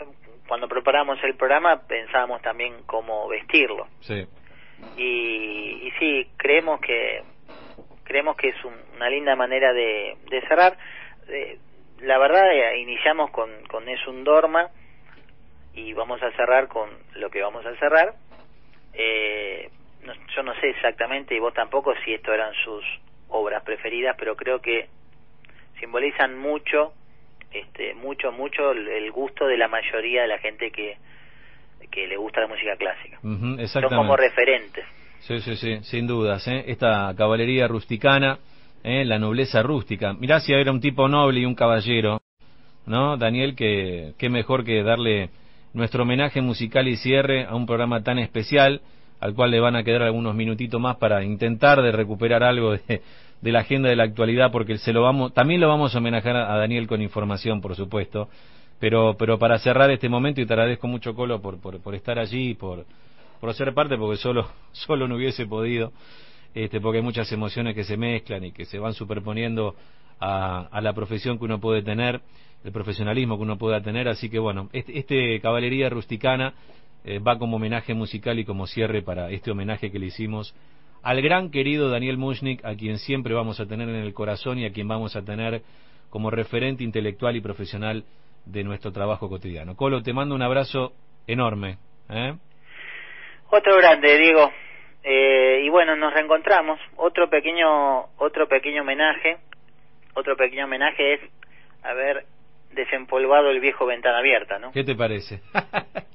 cuando preparamos el programa pensábamos también cómo vestirlo. Sí. Y, y sí, creemos que creemos que es un- una linda manera de, de cerrar. Eh, la verdad, eh, iniciamos con, con Es un Dorma y vamos a cerrar con lo que vamos a cerrar. Eh, no- yo no sé exactamente, y vos tampoco, si esto eran sus obras preferidas, pero creo que simbolizan mucho, este, mucho, mucho el, gusto de la mayoría de la gente que, que le gusta la música clásica. Ujú, Son exactamente. como referentes. Sí, sí, sí, sin dudas. ¿eh? Esta caballería rusticana, ¿eh? la nobleza rústica. Mirá si era un tipo noble y un caballero, ¿no? Daniel, que qué mejor que darle nuestro homenaje musical y cierre a un programa tan especial, al cual le van a quedar algunos minutitos más para intentar de recuperar algo de, la agenda de la actualidad, porque se lo vamos, también lo vamos a homenajear a Daniel con información, por supuesto. Pero, pero para cerrar este momento, y te agradezco mucho, Colo, por, por, por estar allí, y por, por ser parte, porque solo, solo no hubiese podido, este, porque hay muchas emociones que se mezclan y que se van superponiendo a, a la profesión que uno puede tener, el profesionalismo que uno pueda tener, así que bueno, este, este Caballería Rusticana eh, va como homenaje musical y como cierre para este homenaje que le hicimos al gran querido Daniel Mushnik, a quien siempre vamos a tener en el corazón y a quien vamos a tener como referente intelectual y profesional de nuestro trabajo cotidiano. Colo, te mando un abrazo enorme. ¿eh? Otro grande, Diego. Eh, y bueno, nos reencontramos. Otro pequeño, otro pequeño homenaje. Otro pequeño homenaje es haber desempolvado el viejo ventana abierta, ¿no? ¿Qué te parece?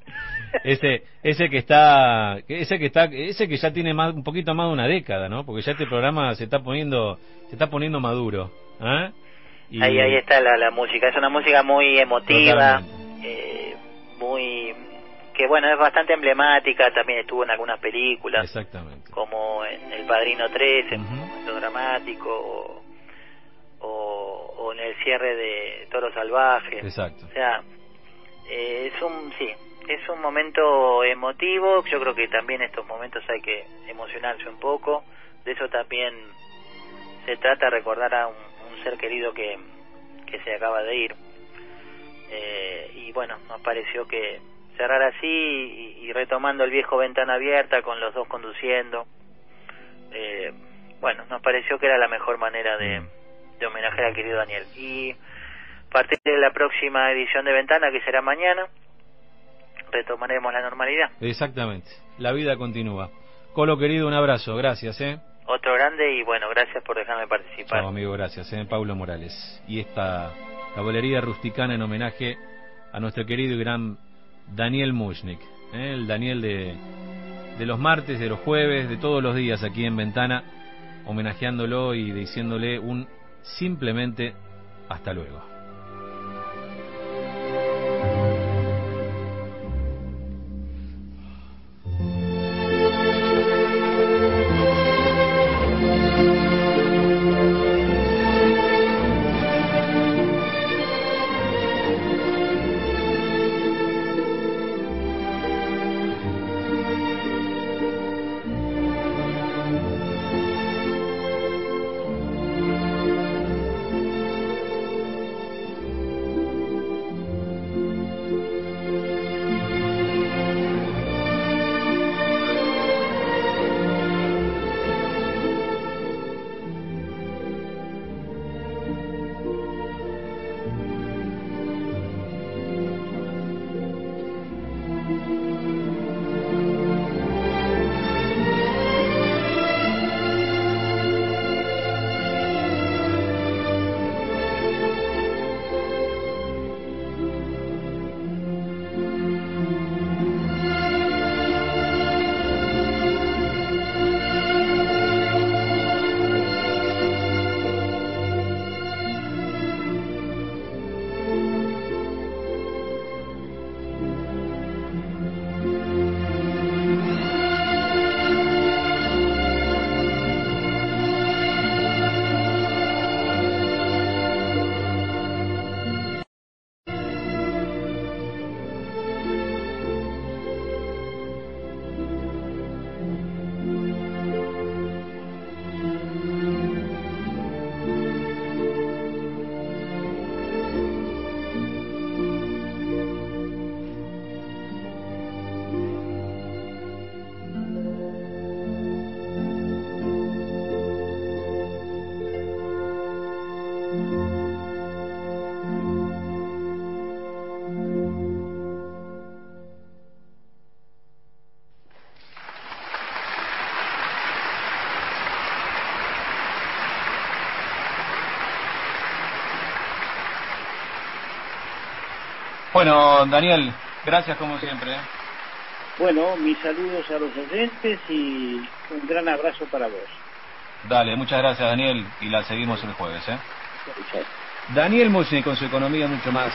ese ese que está ese que está ese que ya tiene más un poquito más de una década, ¿no? Porque ya este programa se está poniendo se está poniendo maduro, ¿eh? Y- Ahí, ahí está la, la música. Es una música muy emotiva, eh, muy que bueno es bastante emblemática. También estuvo en algunas películas, Exactamente. como en El Padrino 3, en un momento dramático, o, o, o en el cierre de Toro Salvaje. Exacto. O sea, eh, es un sí, es un momento emotivo. Yo creo que también estos momentos hay que emocionarse un poco. De eso también se trata recordar a un, un ser querido que, que se acaba de ir. Eh, y bueno, nos pareció que cerrar así y, y retomando el viejo ventana abierta con los dos conduciendo. Eh, bueno, nos pareció que era la mejor manera de, de homenajear al querido Daniel. Y a partir de la próxima edición de Ventana, que será mañana, retomaremos la normalidad. Exactamente. La vida continúa. Colo querido, un abrazo, gracias, ¿eh? Otro grande y bueno, gracias por dejarme participar. Amigo, gracias, ¿eh? Paulo Morales. Y esta caballería rusticana en homenaje a nuestro querido y gran Daniel Mushnik, ¿eh? el Daniel de, de los martes, de los jueves, de todos los días aquí en Ventana, homenajeándolo y diciéndole un simplemente hasta luego. Bueno, Daniel, gracias como siempre. ¿eh? Bueno, mis saludos a los oyentes y un gran abrazo para vos. Dale, muchas gracias Daniel y la seguimos el jueves. ¿eh? Daniel Mushni con su economía mucho más.